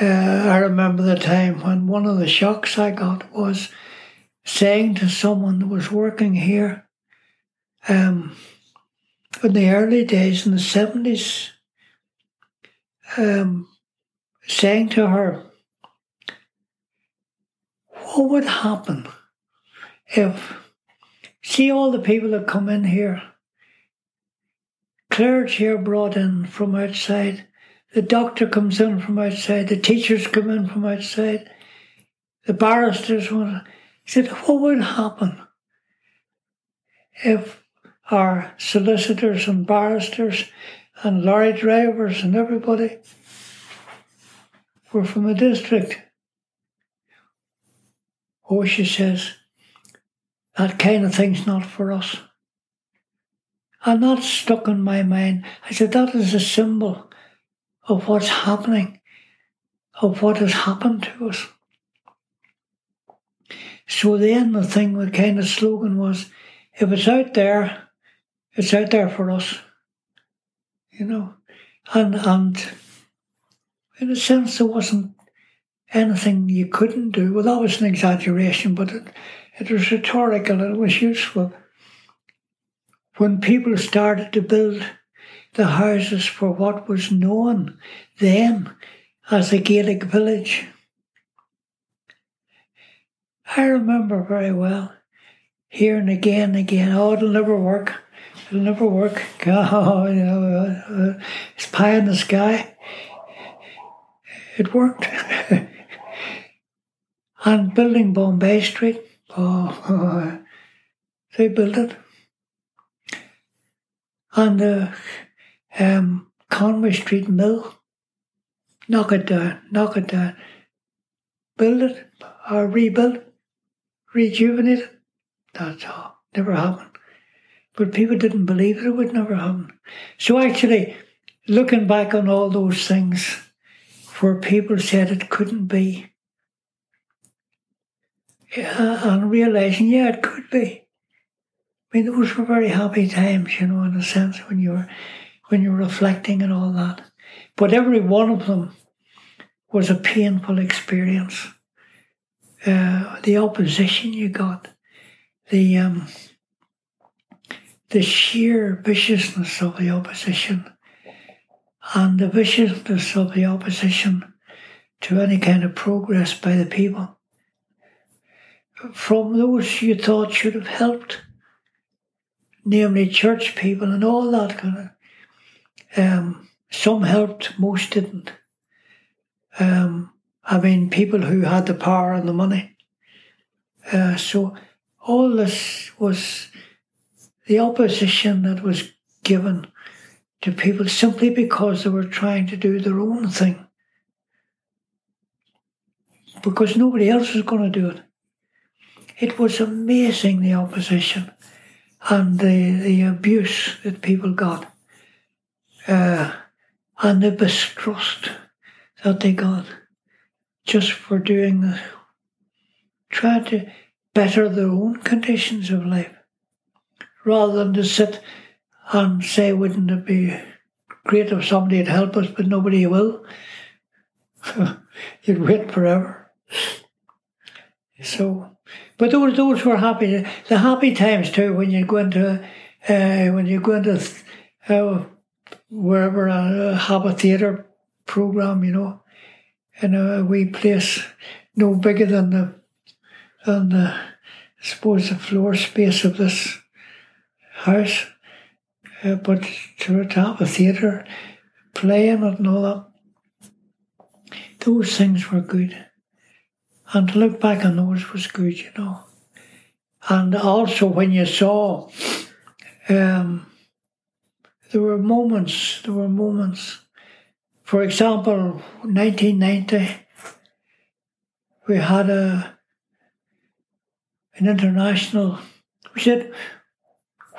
uh, I remember the time when one of the shocks I got was saying to someone that was working here um, in the early days in the 70s, um, saying to her, What would happen if, see all the people that come in here, clergy here brought in from outside, the doctor comes in from outside, the teachers come in from outside, the barristers. He said, What would happen if our solicitors and barristers and lorry drivers and everybody were from the district? Oh, she says, that kind of thing's not for us. And that stuck in my mind. I said, that is a symbol of what's happening, of what has happened to us. So then the thing, the kind of slogan was, if it's out there, it's out there for us. You know, and and in a sense there wasn't anything you couldn't do. Well, that was an exaggeration, but it, it was rhetorical and it was useful. When people started to build the houses for what was known then as a Gaelic village, I remember very well hearing again and again, oh, it'll never work. It'll never work. Oh, it's pie in the sky. It worked. and building Bombay Street, oh, they built it. And the um, Conway Street Mill, knock it down, knock it down, build it, or rebuild rejuvenate it. That's all. Never happened. But people didn't believe it, it would never happen. So actually, looking back on all those things where people said it couldn't be, yeah, and realizing, yeah, it could be. I mean, those were very happy times, you know, in a sense, when you were when you're reflecting and all that. But every one of them was a painful experience. Uh, the opposition you got, the um, the sheer viciousness of the opposition, and the viciousness of the opposition to any kind of progress by the people. From those you thought should have helped, namely church people and all that kind of. Um, some helped, most didn't. Um, I mean, people who had the power and the money. Uh, so all this was the opposition that was given to people simply because they were trying to do their own thing. Because nobody else was going to do it. It was amazing the opposition and the, the abuse that people got uh, and the mistrust that they got just for doing the, trying to better their own conditions of life rather than to sit and say, wouldn't it be great if somebody would help us, but nobody will. You'd wait forever. So, but those those were happy. The happy times too when you go into uh, when you go into uh, wherever uh, have a theatre program, you know, in a wee place no bigger than the than the I suppose the floor space of this house, Uh, but to, to have a theatre, playing it and all that, those things were good. And to look back on those was good, you know. And also when you saw, um, there were moments, there were moments. For example, 1990, we had a an international. We said,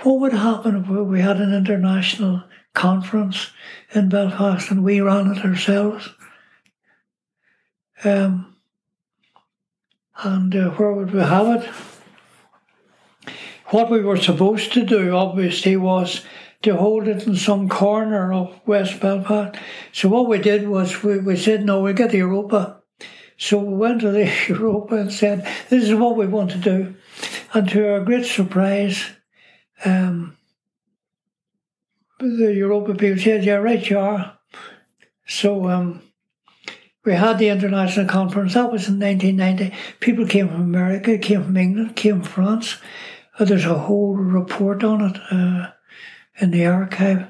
what would happen if we had an international conference in Belfast and we ran it ourselves? Um, and uh, where would we have it? What we were supposed to do, obviously, was to hold it in some corner of West Belfast. So what we did was we, we said, no, we get the Europa. So we went to the Europa and said, this is what we want to do. And to our great surprise, um, the Europa people said, yeah, right, you are. So um, we had the international conference. That was in 1990. People came from America, came from England, came from France. Uh, there's a whole report on it uh, in the archive.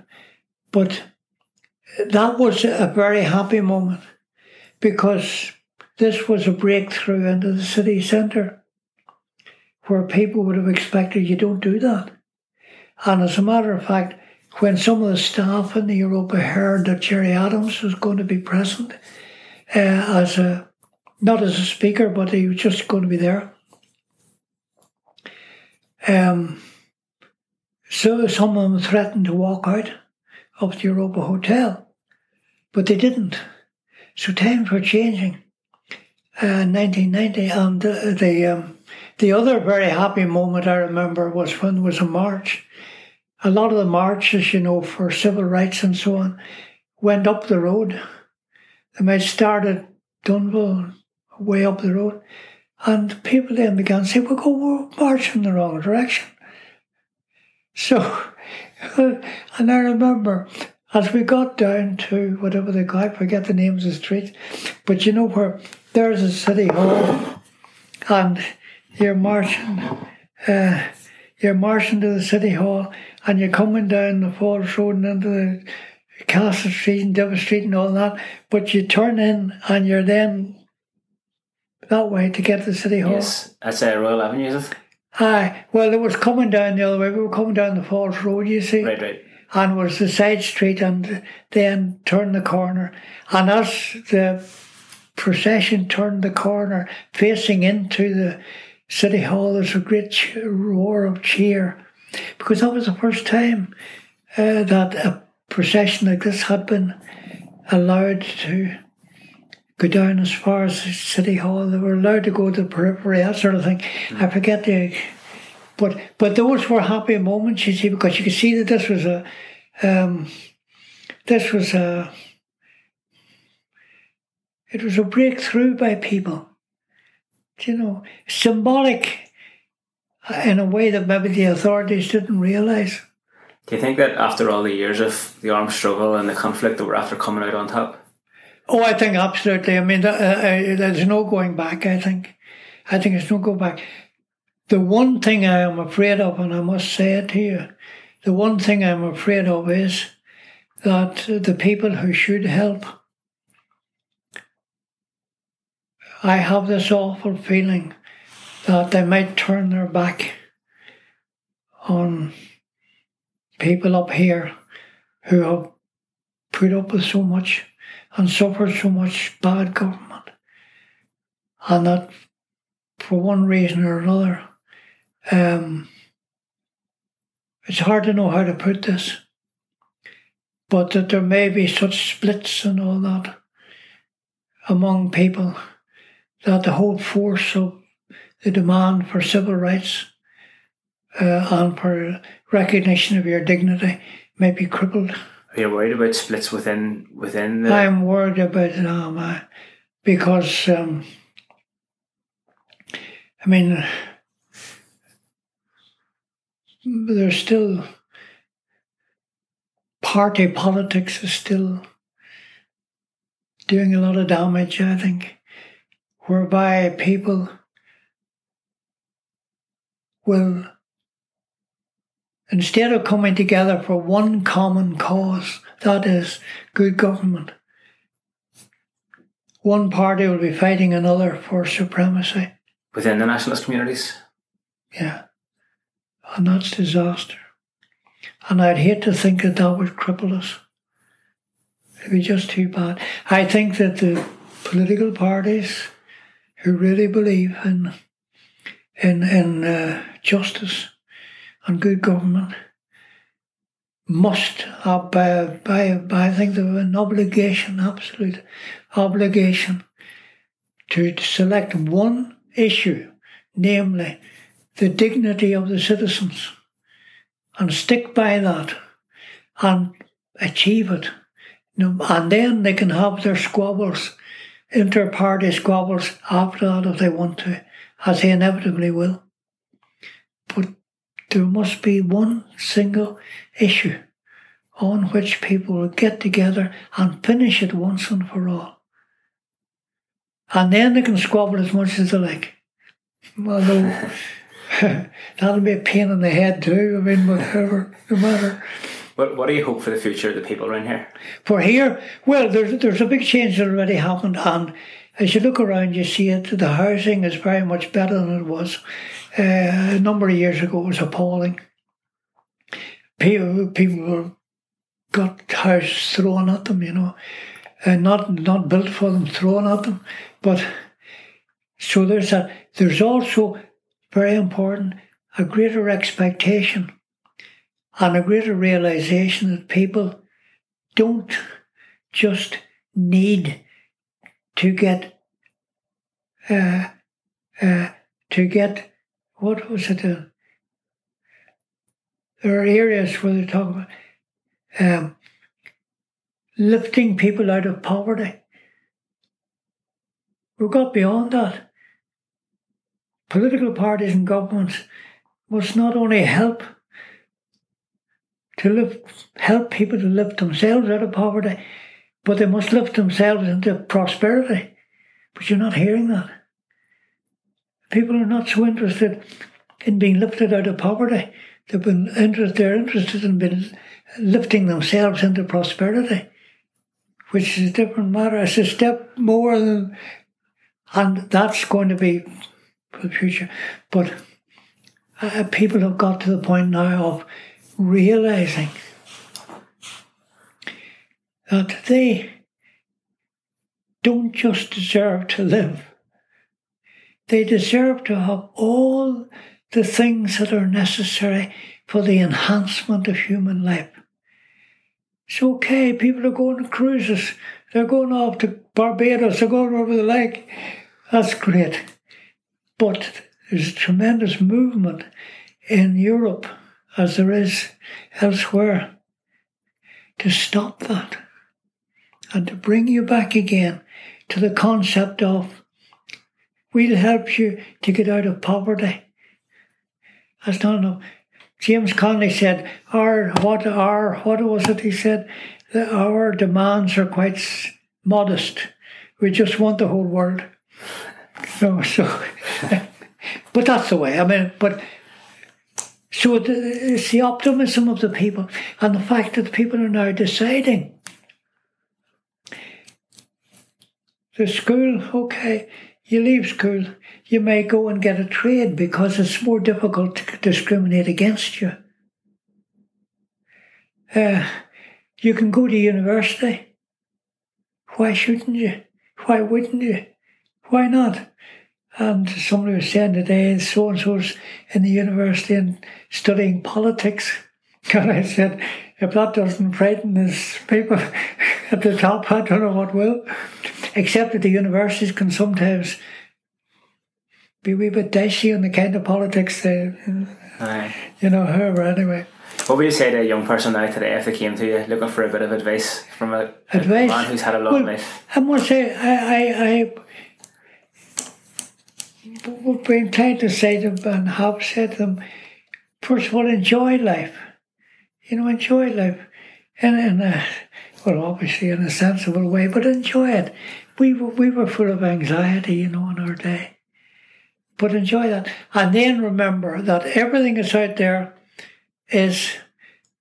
But that was a very happy moment because this was a breakthrough into the city centre where people would have expected you don't do that. And as a matter of fact, when some of the staff in the Europa heard that Gerry Adams was going to be present uh, as a not as a speaker, but he was just going to be there. Um, so some of them threatened to walk out of the Europa Hotel, but they didn't. So times were changing. Uh, 1990, and uh, the um, the other very happy moment I remember was when was a march. A lot of the marches, you know, for civil rights and so on, went up the road. They might start at Dunville, way up the road, and people then began to say, "We're going marching in the wrong direction." So, and I remember as we got down to whatever they call, I forget the names of the streets, but you know where there's a city hall, and you're marching, uh, you're marching to the city hall, and you're coming down the Falls Road and into the Castle Street and Divis Street and all that, but you turn in and you're then that way to get to the city hall. Yes, that's uh, Royal Avenue, is it? Aye, well, it was coming down the other way. We were coming down the Falls Road, you see. Right, right. And it was the side street, and then turned the corner. And as the procession turned the corner, facing into the City Hall, there's a great roar of cheer because that was the first time uh, that a procession like this had been allowed to go down as far as City Hall. They were allowed to go to the periphery, that sort of thing. Mm. I forget the, but but those were happy moments, you see, because you could see that this was a, um, this was a, it was a breakthrough by people you know, symbolic in a way that maybe the authorities didn't realise. Do you think that after all the years of the armed struggle and the conflict that we're after coming out on top? Oh, I think absolutely. I mean, uh, uh, there's no going back. I think, I think there's no go back. The one thing I am afraid of, and I must say it you, the one thing I'm afraid of is that the people who should help I have this awful feeling that they might turn their back on people up here who have put up with so much and suffered so much bad government. And that for one reason or another, um, it's hard to know how to put this, but that there may be such splits and all that among people that the whole force of the demand for civil rights uh, and for recognition of your dignity may be crippled. Are you worried about splits within within the? I'm worried about it, because um, I mean, there's still party politics is still doing a lot of damage. I think whereby people will instead of coming together for one common cause, that is good government, one party will be fighting another for supremacy. Within the nationalist communities? Yeah. And that's disaster. And I'd hate to think that that would cripple us. It'd be just too bad. I think that the political parties who really believe in in in uh, justice and good government must by, by, by I think they have an obligation, absolute obligation, to select one issue, namely the dignity of the citizens, and stick by that and achieve it. And then they can have their squabbles, inter party squabbles after that if they want to, as they inevitably will. But there must be one single issue on which people will get together and finish it once and for all. And then they can squabble as much as they like. Well, that'll be a pain in the head too. I mean, whatever, no matter. What, what do you hope for the future of the people around here? For here, well, there's there's a big change that already happened, and as you look around, you see it. The housing is very much better than it was uh, a number of years ago. Was appalling. People people got houses thrown at them, you know, and not not built for them, thrown at them. But so there's a there's also very important a greater expectation and a greater realization that people don't just need to get uh, uh, to get what was it? Uh, there are areas where they talk about um, lifting people out of poverty. We've got beyond that. Political parties and governments must not only help to lift, help people to lift themselves out of poverty, but they must lift themselves into prosperity. But you're not hearing that. People are not so interested in being lifted out of poverty. They've been interested, they're interested in being lifting themselves into prosperity, which is a different matter. It's a step more than, and that's going to be for the future. But uh, people have got to the point now of realizing that they don't just deserve to live, they deserve to have all the things that are necessary for the enhancement of human life. It's okay, people are going to cruises, they're going off to Barbados, they're going over the lake. That's great. But there's a tremendous movement in Europe, as there is elsewhere, to stop that and to bring you back again to the concept of we'll help you to get out of poverty. That's not enough. James Connolly said, "Our what our what was it?" He said, "Our demands are quite modest. We just want the whole world." So, so, but that's the way. I mean, but so it's the optimism of the people and the fact that the people are now deciding. The school, okay, you leave school, you may go and get a trade because it's more difficult to discriminate against you. Uh, you can go to university. Why shouldn't you? Why wouldn't you? Why not? And somebody was saying today, so and so's in the university and studying politics. And I said, if that doesn't frighten these people at the top, I don't know what will. Except that the universities can sometimes be a wee bit dicey on the kind of politics they, Aye. you know, however, anyway. What would you say to a young person now today if they came to you looking for a bit of advice from a, advice? a man who's had a long well, life? I must say, I, I, I we've been trying to say to them and have said to them, first of all, enjoy life. You know, enjoy life. And in a, well, obviously in a sensible way, but enjoy it. We were, we were full of anxiety, you know, in our day but enjoy that. And then remember that everything is out there is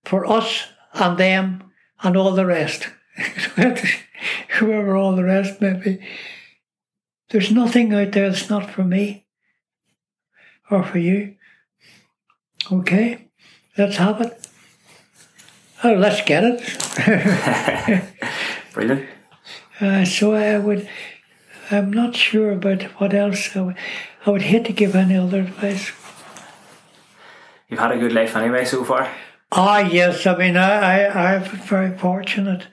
for us and them and all the rest. Whoever all the rest may be. There's nothing out there that's not for me or for you. Okay, let's have it. Oh, let's get it. Brilliant. Uh, so I would, I'm not sure about what else. I would, I would hate to give any other advice. You've had a good life anyway so far. Ah, yes. I mean, I, I, I've been very fortunate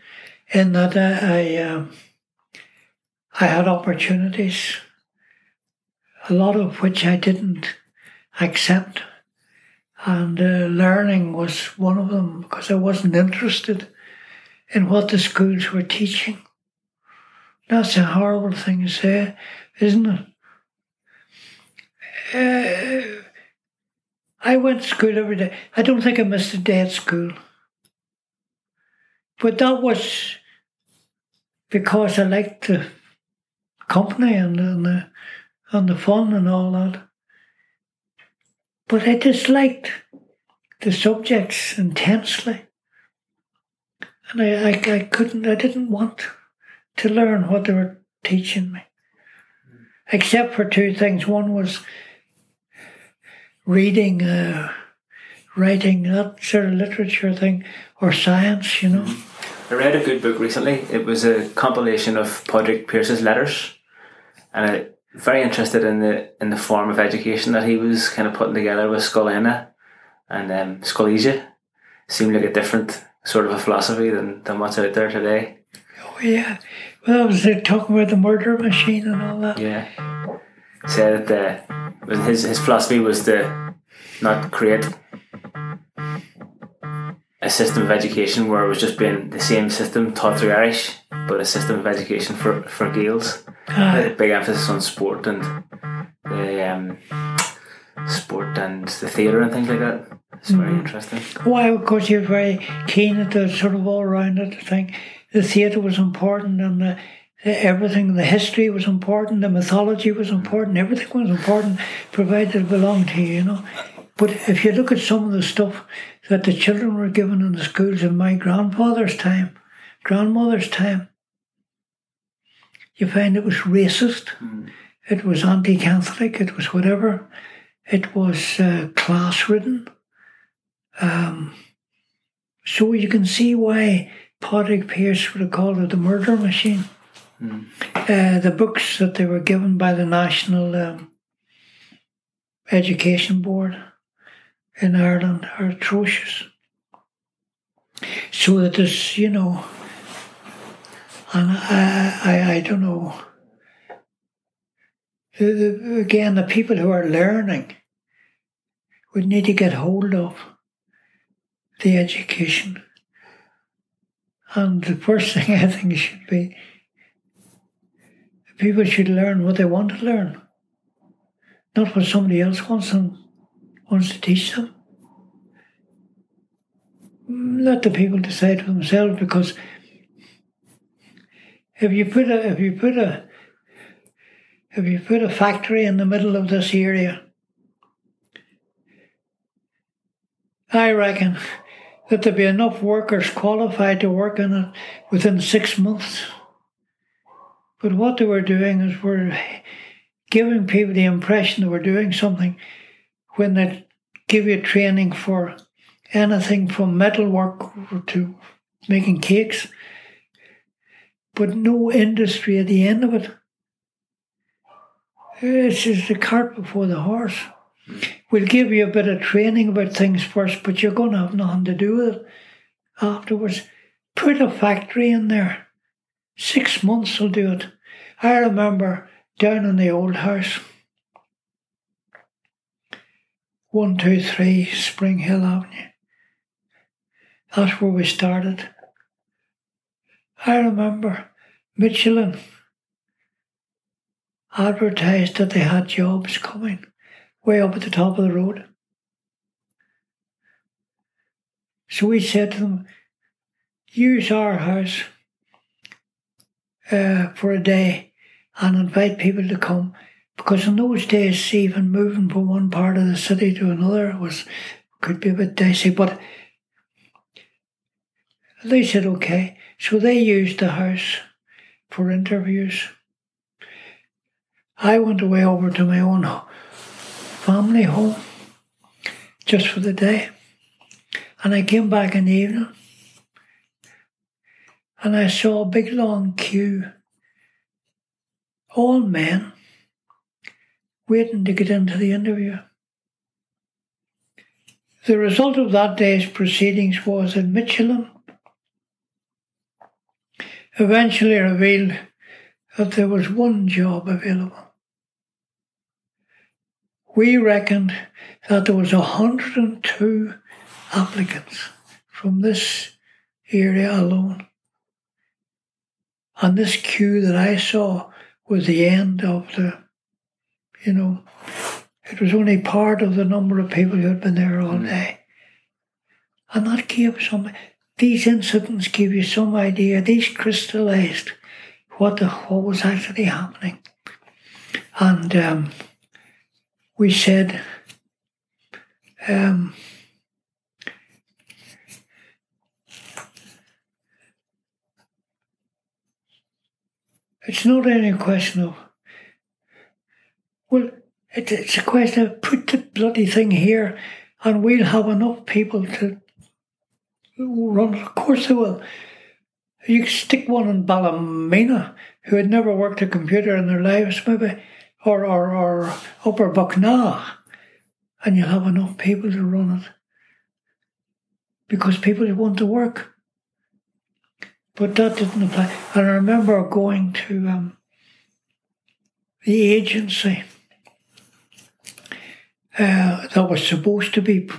in that I, I, um, I had opportunities, a lot of which I didn't accept. And uh, learning was one of them because I wasn't interested in what the schools were teaching. That's a horrible thing to say, isn't it? Uh, I went to school every day. I don't think I missed a day at school. But that was because I liked the company and, and the and the fun and all that. But I disliked the subjects intensely. And I, I, I couldn't, I didn't want to learn what they were teaching me. Except for two things. One was reading, uh, writing, that sort of literature thing, or science, you know. I read a good book recently. It was a compilation of Padraig Pearse's letters. And very interested in the in the form of education that he was kind of putting together with Scoil Éanna and um, Scoilgia. Seemed like a different sort of a philosophy than, than what's out there today. Oh yeah, well, I was talking about the murder machine and all that? Yeah, said that the, his his philosophy was to not create a system of education where it was just being the same system taught through Irish, but a system of education for for Gaels. Big emphasis on sport and the um, sport and the theatre and things like that. It's very mm. interesting. Why, of course, you're very keen at the sort of all rounded thing. The theatre was important and the, the, everything, the history was important, the mythology was important, everything was important, provided it belonged to you, you know. But if you look at some of the stuff that the children were given in the schools in my grandfather's time, grandmother's time, you find it was racist, mm. it was anti Catholic, it was whatever, it was uh, class ridden. Um, so you can see why Padraig Pearse would have called it the murder machine. Mm. Uh, the books that they were given by the National um, Education Board in Ireland are atrocious. So that there's, you know, and I, I, I don't know. The, the, again, the people who are learning would need to get hold of the education. And the first thing I think should be people should learn what they want to learn, not what somebody else wants them wants to teach them. Let the people decide for themselves because if you put a if you put a if you put a factory in the middle of this area, I reckon that there'd be enough workers qualified to work in it within six months. But what they were doing is we're giving people the impression that we're doing something when they give you training for anything from metalwork to making cakes but no industry at the end of it. It's just the cart before the horse. We'll give you a bit of training about things first, but you're going to have nothing to do with it afterwards. Put a factory in there. Six months will do it. I remember down in the old house, 123 Spring Hill Avenue. That's where we started. I remember Michelin advertised that they had jobs coming way up at the top of the road. So we said to them, use our house uh, for a day and invite people to come. Because in those days, even moving from one part of the city to another was could be a bit dicey, but they said okay. So they used the house for interviews. I went away over to my own family home just for the day. And I came back in the evening and I saw a big long queue, all men, waiting to get into the interview. The result of that day's proceedings was that Michelin eventually revealed that there was one job available. We reckoned that there was 102 applicants from this area alone. And this queue that I saw was the end of the, you know, it was only part of the number of people who had been there all mm. day. And that gave some, these incidents give you some idea, these crystallized what, the, what was actually happening. And um, we said, um, it's not any question of, well, it, it's a question of put the bloody thing here and we'll have enough people to run. it. Of course they will. You stick one in Ballymena who had never worked a computer in their lives, maybe, or, or, or Upper Bucknell, and you'll have enough people to run it. Because people want to work. But that didn't apply. And I remember going to um, the agency uh, that was supposed to be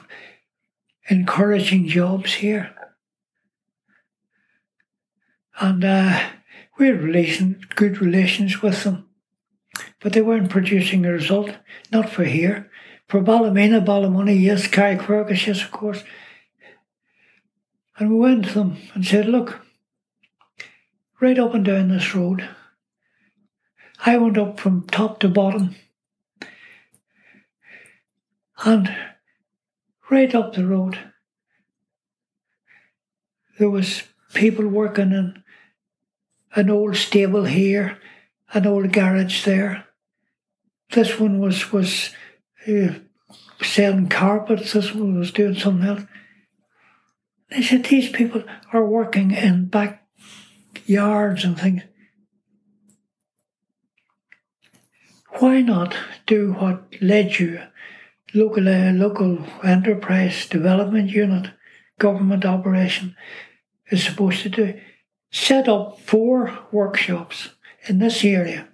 encouraging jobs here. And uh, we had relation, good relations with them, but they weren't producing a result, not for here. For Ballymena, Ballymoney, yes, Carrickfergus, yes, of course. And we went to them and said, look, right up and down this road, I went up from top to bottom and right up the road, there was people working in an old stable here, an old garage there. This one was was uh, selling carpets. This one was doing something else. They said these people are working in backyards and things. Why not do what Ledu local uh, local enterprise development unit, government operation is supposed to do. Set up four workshops in this area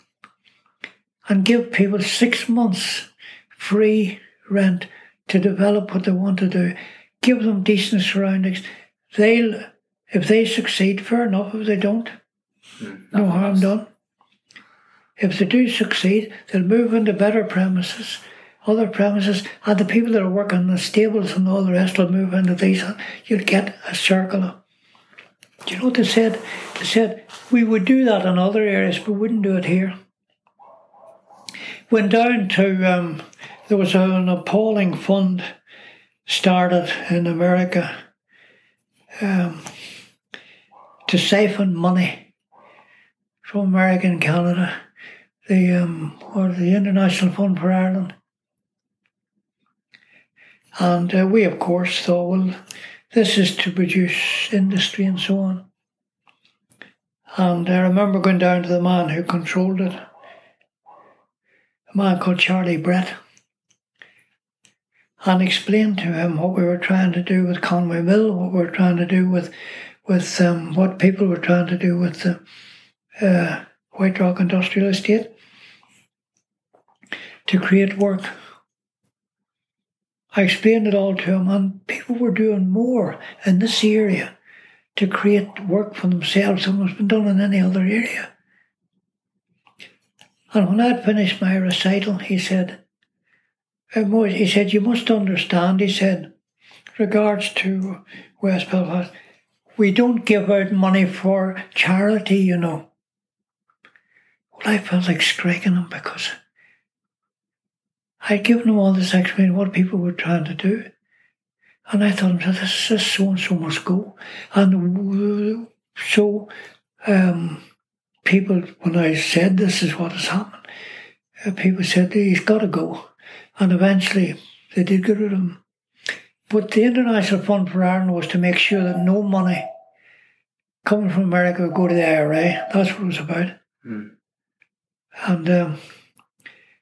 and give people six months free rent to develop what they want to do. Give them decent surroundings. They'll, if they succeed, fair enough. If they don't, mm, no harm done. If they do succeed, they'll move into better premises other premises, and the people that are working in the stables and all the rest will move into these. You'll get a circle. Do you know what they said? They said we would do that in other areas, but wouldn't do it here. Went down to um, there was an appalling fund started in America um, to siphon money from America and Canada. The um, or the International Fund for Ireland and uh, we, of course, thought, well, this is to produce industry and so on. And I remember going down to the man who controlled it, a man called Charlie Brett, and explained to him what we were trying to do with Conway Mill, what we were trying to do with, with um, what people were trying to do with the uh, White Rock Industrial Estate to create work I explained it all to him, and people were doing more in this area to create work for themselves than was been done in any other area. And when I'd finished my recital, he said, uh, he said, you must understand, he said, regards to West Belfast, we don't give out money for charity, you know. Well, I felt like striking him because I'd given them all this explanation what people were trying to do. And I thought, this, is so and so must go. And so um, people, when I said this is what has happened, uh, people said he's got to go. And eventually they did get rid of him. But the International Fund for Ireland was to make sure that no money coming from America would go to the IRA. That's what it was about. Mm. And um,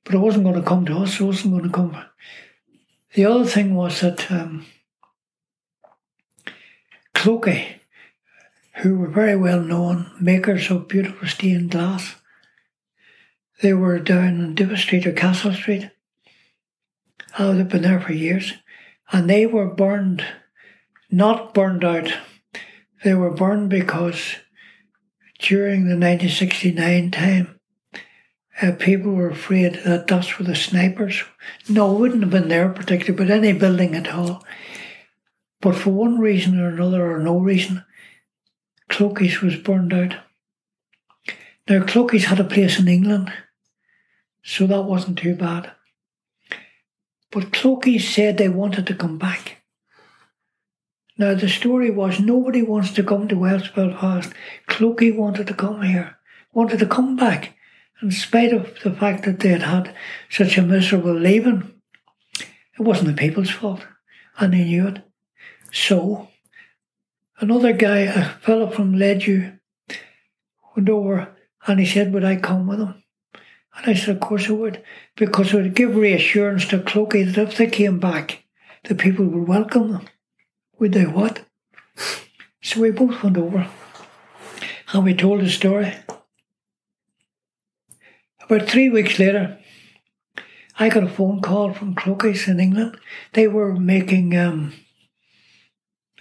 but it wasn't going to come to us. It wasn't going to come. The other thing was that um, Clokey, who were very well known makers of beautiful stained glass, they were down in Divis Street or Castle Street. I have been there for years, and they were burned, not burned out. They were burned because during the 1969 time, uh, people were afraid that that's where the snipers. No, it wouldn't have been there particularly, but any building at all. But for one reason or another, or no reason, Clokey's was burned out. Now, Clokey's had a place in England, so that wasn't too bad. But Clokey said they wanted to come back. Now, the story was nobody wants to come to West Belfast. Clokey wanted to come here, wanted to come back in spite of the fact that they had had such a miserable leaving, it wasn't the people's fault, and they knew it. So, another guy, a fellow from Ledu, went over and he said, Would I come with him? And I said, Of course I would, because it would give reassurance to Clokey that if they came back, the people would welcome them. Would they what? So we both went over and we told the story. About three weeks later, I got a phone call from Clokey's in England. They were making um,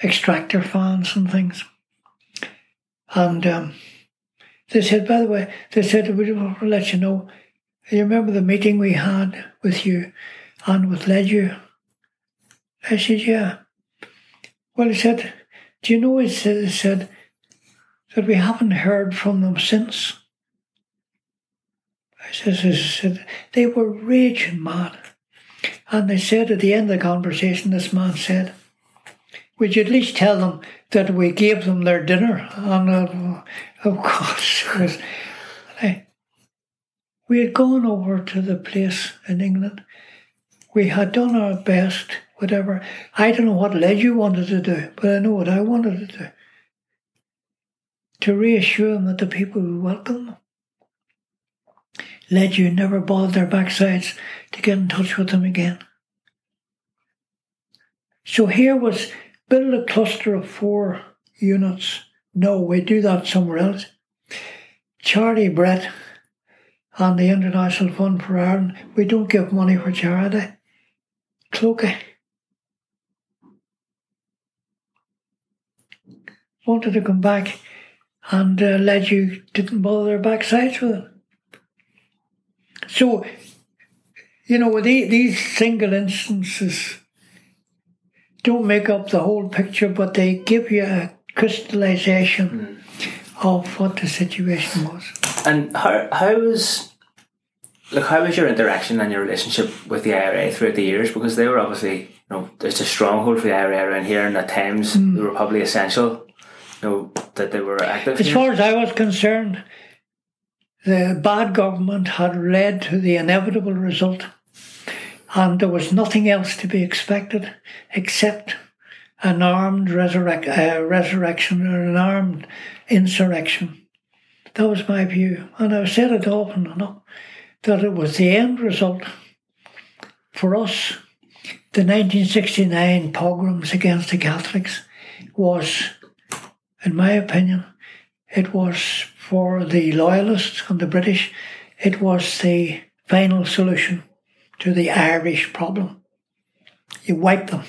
extractor fans and things. And um, they said, by the way, they said, we want to let you know, you remember the meeting we had with you and with Ledu? I said, yeah. Well, he said, do you know, he said, he said that we haven't heard from them since. I said, I said, they were raging mad. And they said at the end of the conversation, this man said, Would you at least tell them that we gave them their dinner? And uh, of course, we had gone over to the place in England. We had done our best, whatever. I don't know what Ledu wanted to do, but I know what I wanted to do. To reassure them that the people would welcome them. Ledu never bothered their backsides to get in touch with them again. So here was build a cluster of four units. No, we do that somewhere else. Charlie Brett and the International Fund for Ireland, we don't give money for charity. Clokey. Wanted to come back and uh, Ledu didn't bother their backsides with it. So, you know, these single instances don't make up the whole picture, but they give you a crystallization mm. of what the situation was. And how how was like how was your interaction and your relationship with the IRA throughout the years? Because they were obviously you know it's a stronghold for the IRA around here, and at times mm. they were probably essential. You know that they were active. As far as I was concerned, the bad government had led to the inevitable result, and there was nothing else to be expected except an armed resurrect, uh, resurrection or an armed insurrection. That was my view, and I've said it often enough that it was the end result for us. The 1969 pogroms against the Catholics was, in my opinion, it was for the Loyalists and the British, it was the final solution to the Irish problem. You wipe them.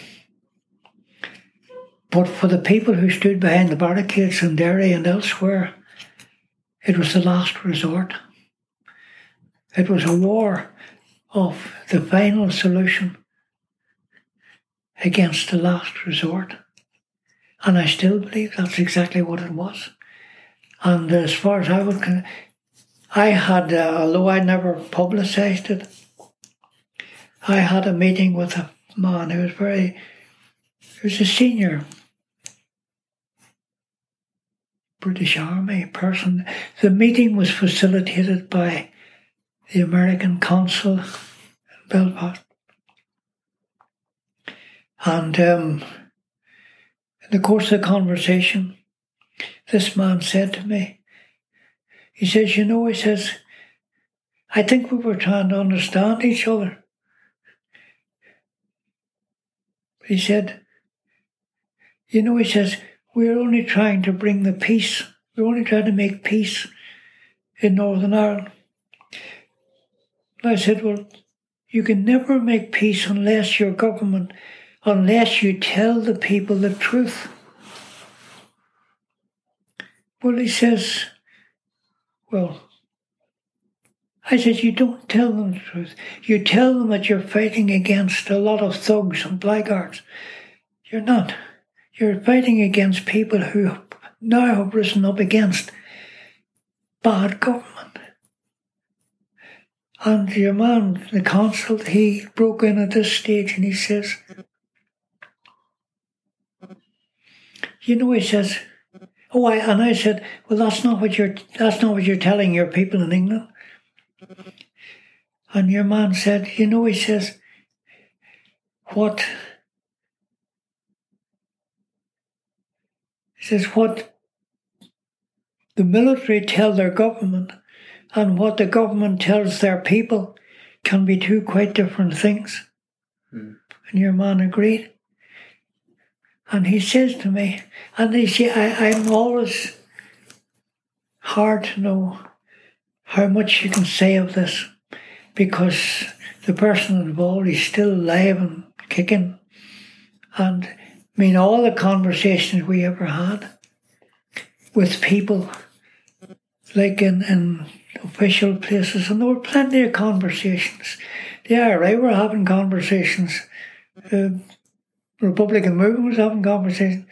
But for the people who stood behind the barricades in Derry and elsewhere, it was the last resort. It was a war of the final solution against the last resort. And I still believe that's exactly what it was. And as far as I was concerned, I had, uh, although I never publicised it, I had a meeting with a man who was very who was a senior British Army person. The meeting was facilitated by the American consul in Belfast. And um, in the course of the conversation, this man said to me, he says, You know, he says, I think we were trying to understand each other. He said, You know, he says, we're only trying to bring the peace. We're only trying to make peace in Northern Ireland. And I said, Well, you can never make peace unless your government, unless you tell the people the truth. Well, he says, Well, I said, You don't tell them the truth. You tell them that you're fighting against a lot of thugs and blackguards. You're not. You're fighting against people who now have risen up against bad government. And your man, the consul, he broke in at this stage and he says, You know, he says, Oh, I, and I said, Well, that's not what you're that's not what you're telling your people in England. And your man said, You know, he says, What he says what the military tell their government and what the government tells their people can be two quite different things. Mm. And your man agreed. And he says to me, and he see, I, I'm always hard to know how much you can say of this because the person involved is still alive and kicking. And I mean, all the conversations we ever had with people, like in, in official places, and there were plenty of conversations. The IRA were having conversations. Uh, Republican movement was having conversations.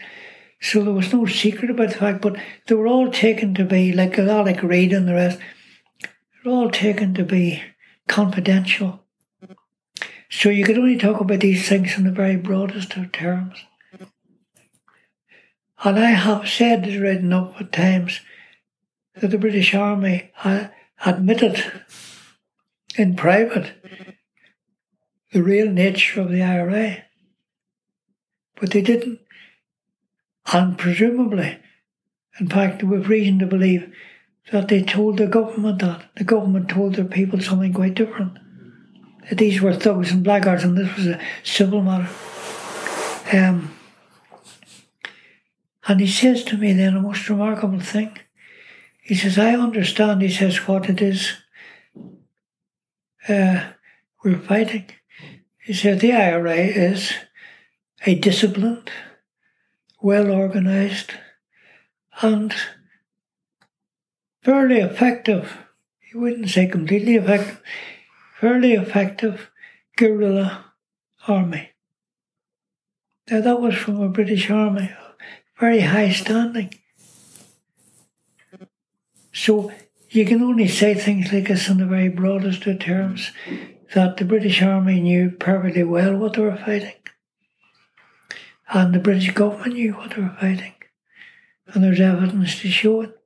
So there was no secret about the fact, but they were all taken to be, like Alec Reid and the rest, they're all taken to be confidential. So you could only talk about these things in the very broadest of terms. And I have said, written up at times, that the British Army admitted in private the real nature of the IRA. But they didn't. And presumably, in fact, we've reason to believe that they told the government that. The government told their people something quite different. That these were thugs and blackguards and this was a civil matter. Um, and he says to me then a most remarkable thing. He says, I understand, he says, what it is uh, we're fighting. He said, the IRA is a disciplined, well organized, and fairly effective, you wouldn't say completely effective, fairly effective guerrilla army. Now that was from a British army very high standing. So you can only say things like this in the very broadest of terms that the British Army knew perfectly well what they were fighting. And the British government knew what they were fighting. And there's evidence to show it.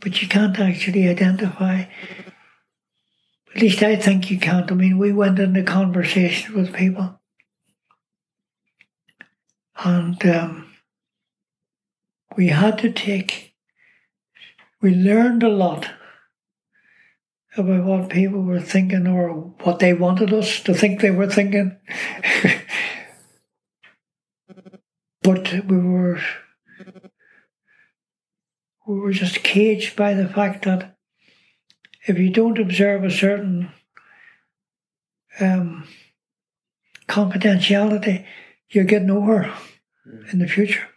But you can't actually identify. At least I think you can't. I mean, we went into conversations with people. And um, we had to take, we learned a lot about what people were thinking or what they wanted us to think they were thinking. but we were we were just caged by the fact that if you don't observe a certain um, confidentiality, you get nowhere in the future.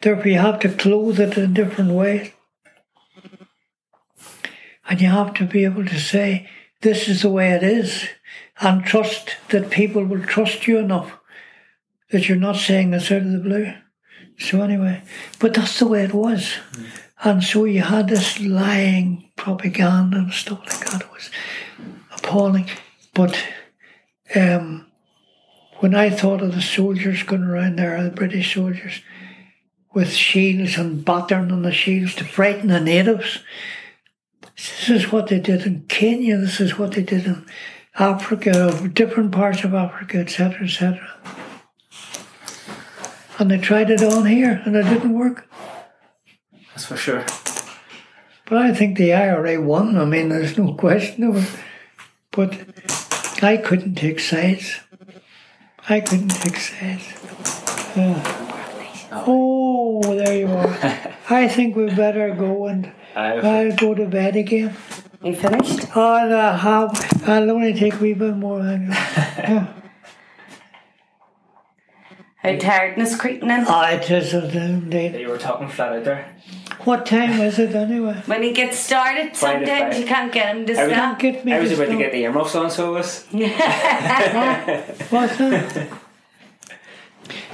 Therefore, you have to clothe it in a different ways. And you have to be able to say, this is the way it is, and trust that people will trust you enough that you're not saying this out of the blue. So, anyway, but that's the way it was. Mm. And so you had this lying propaganda and stuff like that. It was appalling. But um, when I thought of the soldiers going around there, the British soldiers, with shields and battering on the shields to frighten the natives. This is what they did in Kenya. This is what they did in Africa, different parts of Africa, etc., etc. And they tried it on here, and it didn't work. That's for sure. But I think the IRA won. I mean, there's no question of it. But I couldn't take sides. I couldn't take sides. Uh, oh, there you are. I think we better go and I'll go to bed again. You finished? I'll, uh, have, I'll only take a wee bit more. Yeah. How tiredness creeping in? Oh, it is indeed. You were talking flat out there. What time is it anyway? When he gets started, Twenty sometimes five. you can't get him to I was- stop. Get me I was to about to get the earmuffs on, so I was. What's that?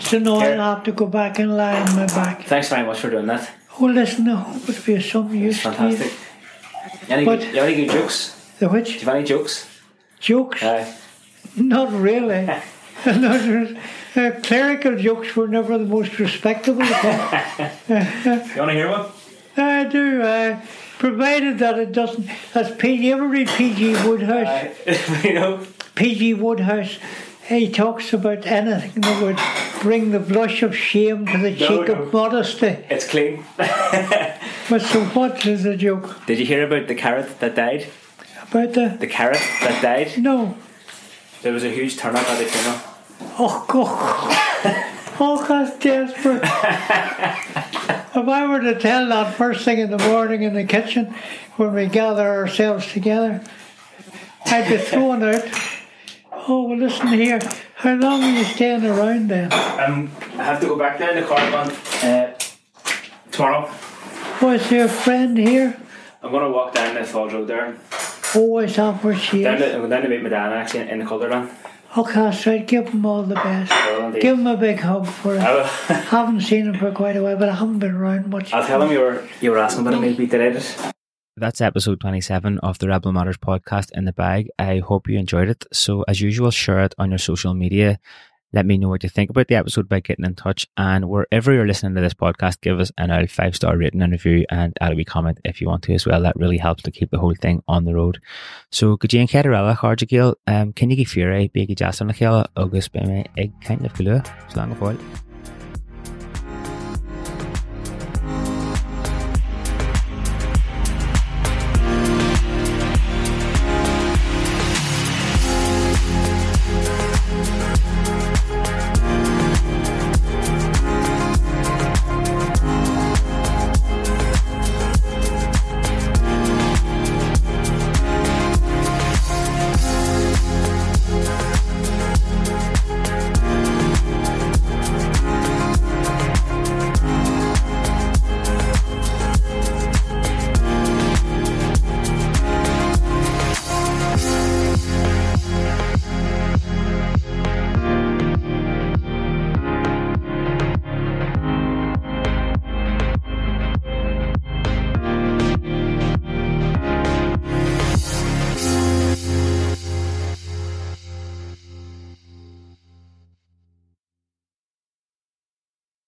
So now Here. I'll have to go back and lie on my back. Thanks very much for doing that. Oh, listen, I hope it'll be of some use to Fantastic. you. Any, But- good, you have any good jokes? The which? Do you have any jokes? Jokes? Aye. Not really. Not re- uh, clerical jokes were never the most respectable. you want to hear one? I do, uh, provided that it doesn't. That's PG. You ever read P.G. Wodehouse? You know? P.G. Wodehouse. He talks about anything that would bring the blush of shame to the No, cheek no. of modesty. It's clean. But so, what is the joke Did you hear about the carrot that died? about the? The carrot that died? No. There was a huge turnout at the funeral. Oh God! Oh, that's desperate. if I were to tell that first thing in the morning in the kitchen when we gather ourselves together, I'd be thrown out. Oh, well, listen here. How long are you staying around then? Um, I have to go back down the caravan uh, tomorrow. Was there a friend here? I'm going to walk down the Falls Road there. Oh, is that where she Down is? to, I'm going down to meet my dad actually in the Cultúrlann. Okay, that's right. Give them all the best. Oh, will. Give them a big hug for it. I oh. haven't seen him for quite a while, but I haven't been around much. I'll tell him you were you were asking about him. He'd be delighted. That's episode 27 of the Rebel Matters podcast in the bag. I hope you enjoyed it. So, as usual, share it on your social media. Let me know what you think about the episode by getting in touch. And wherever you're listening to this podcast, give us an old five star rating and review and add a wee comment if you want to as well. That really helps to keep the whole thing on the road. So, go Jane Caterella, Harjagil, um, Kenny Fury, Biggie Jason August by me, Egg kind of Kula, Slang of Oil.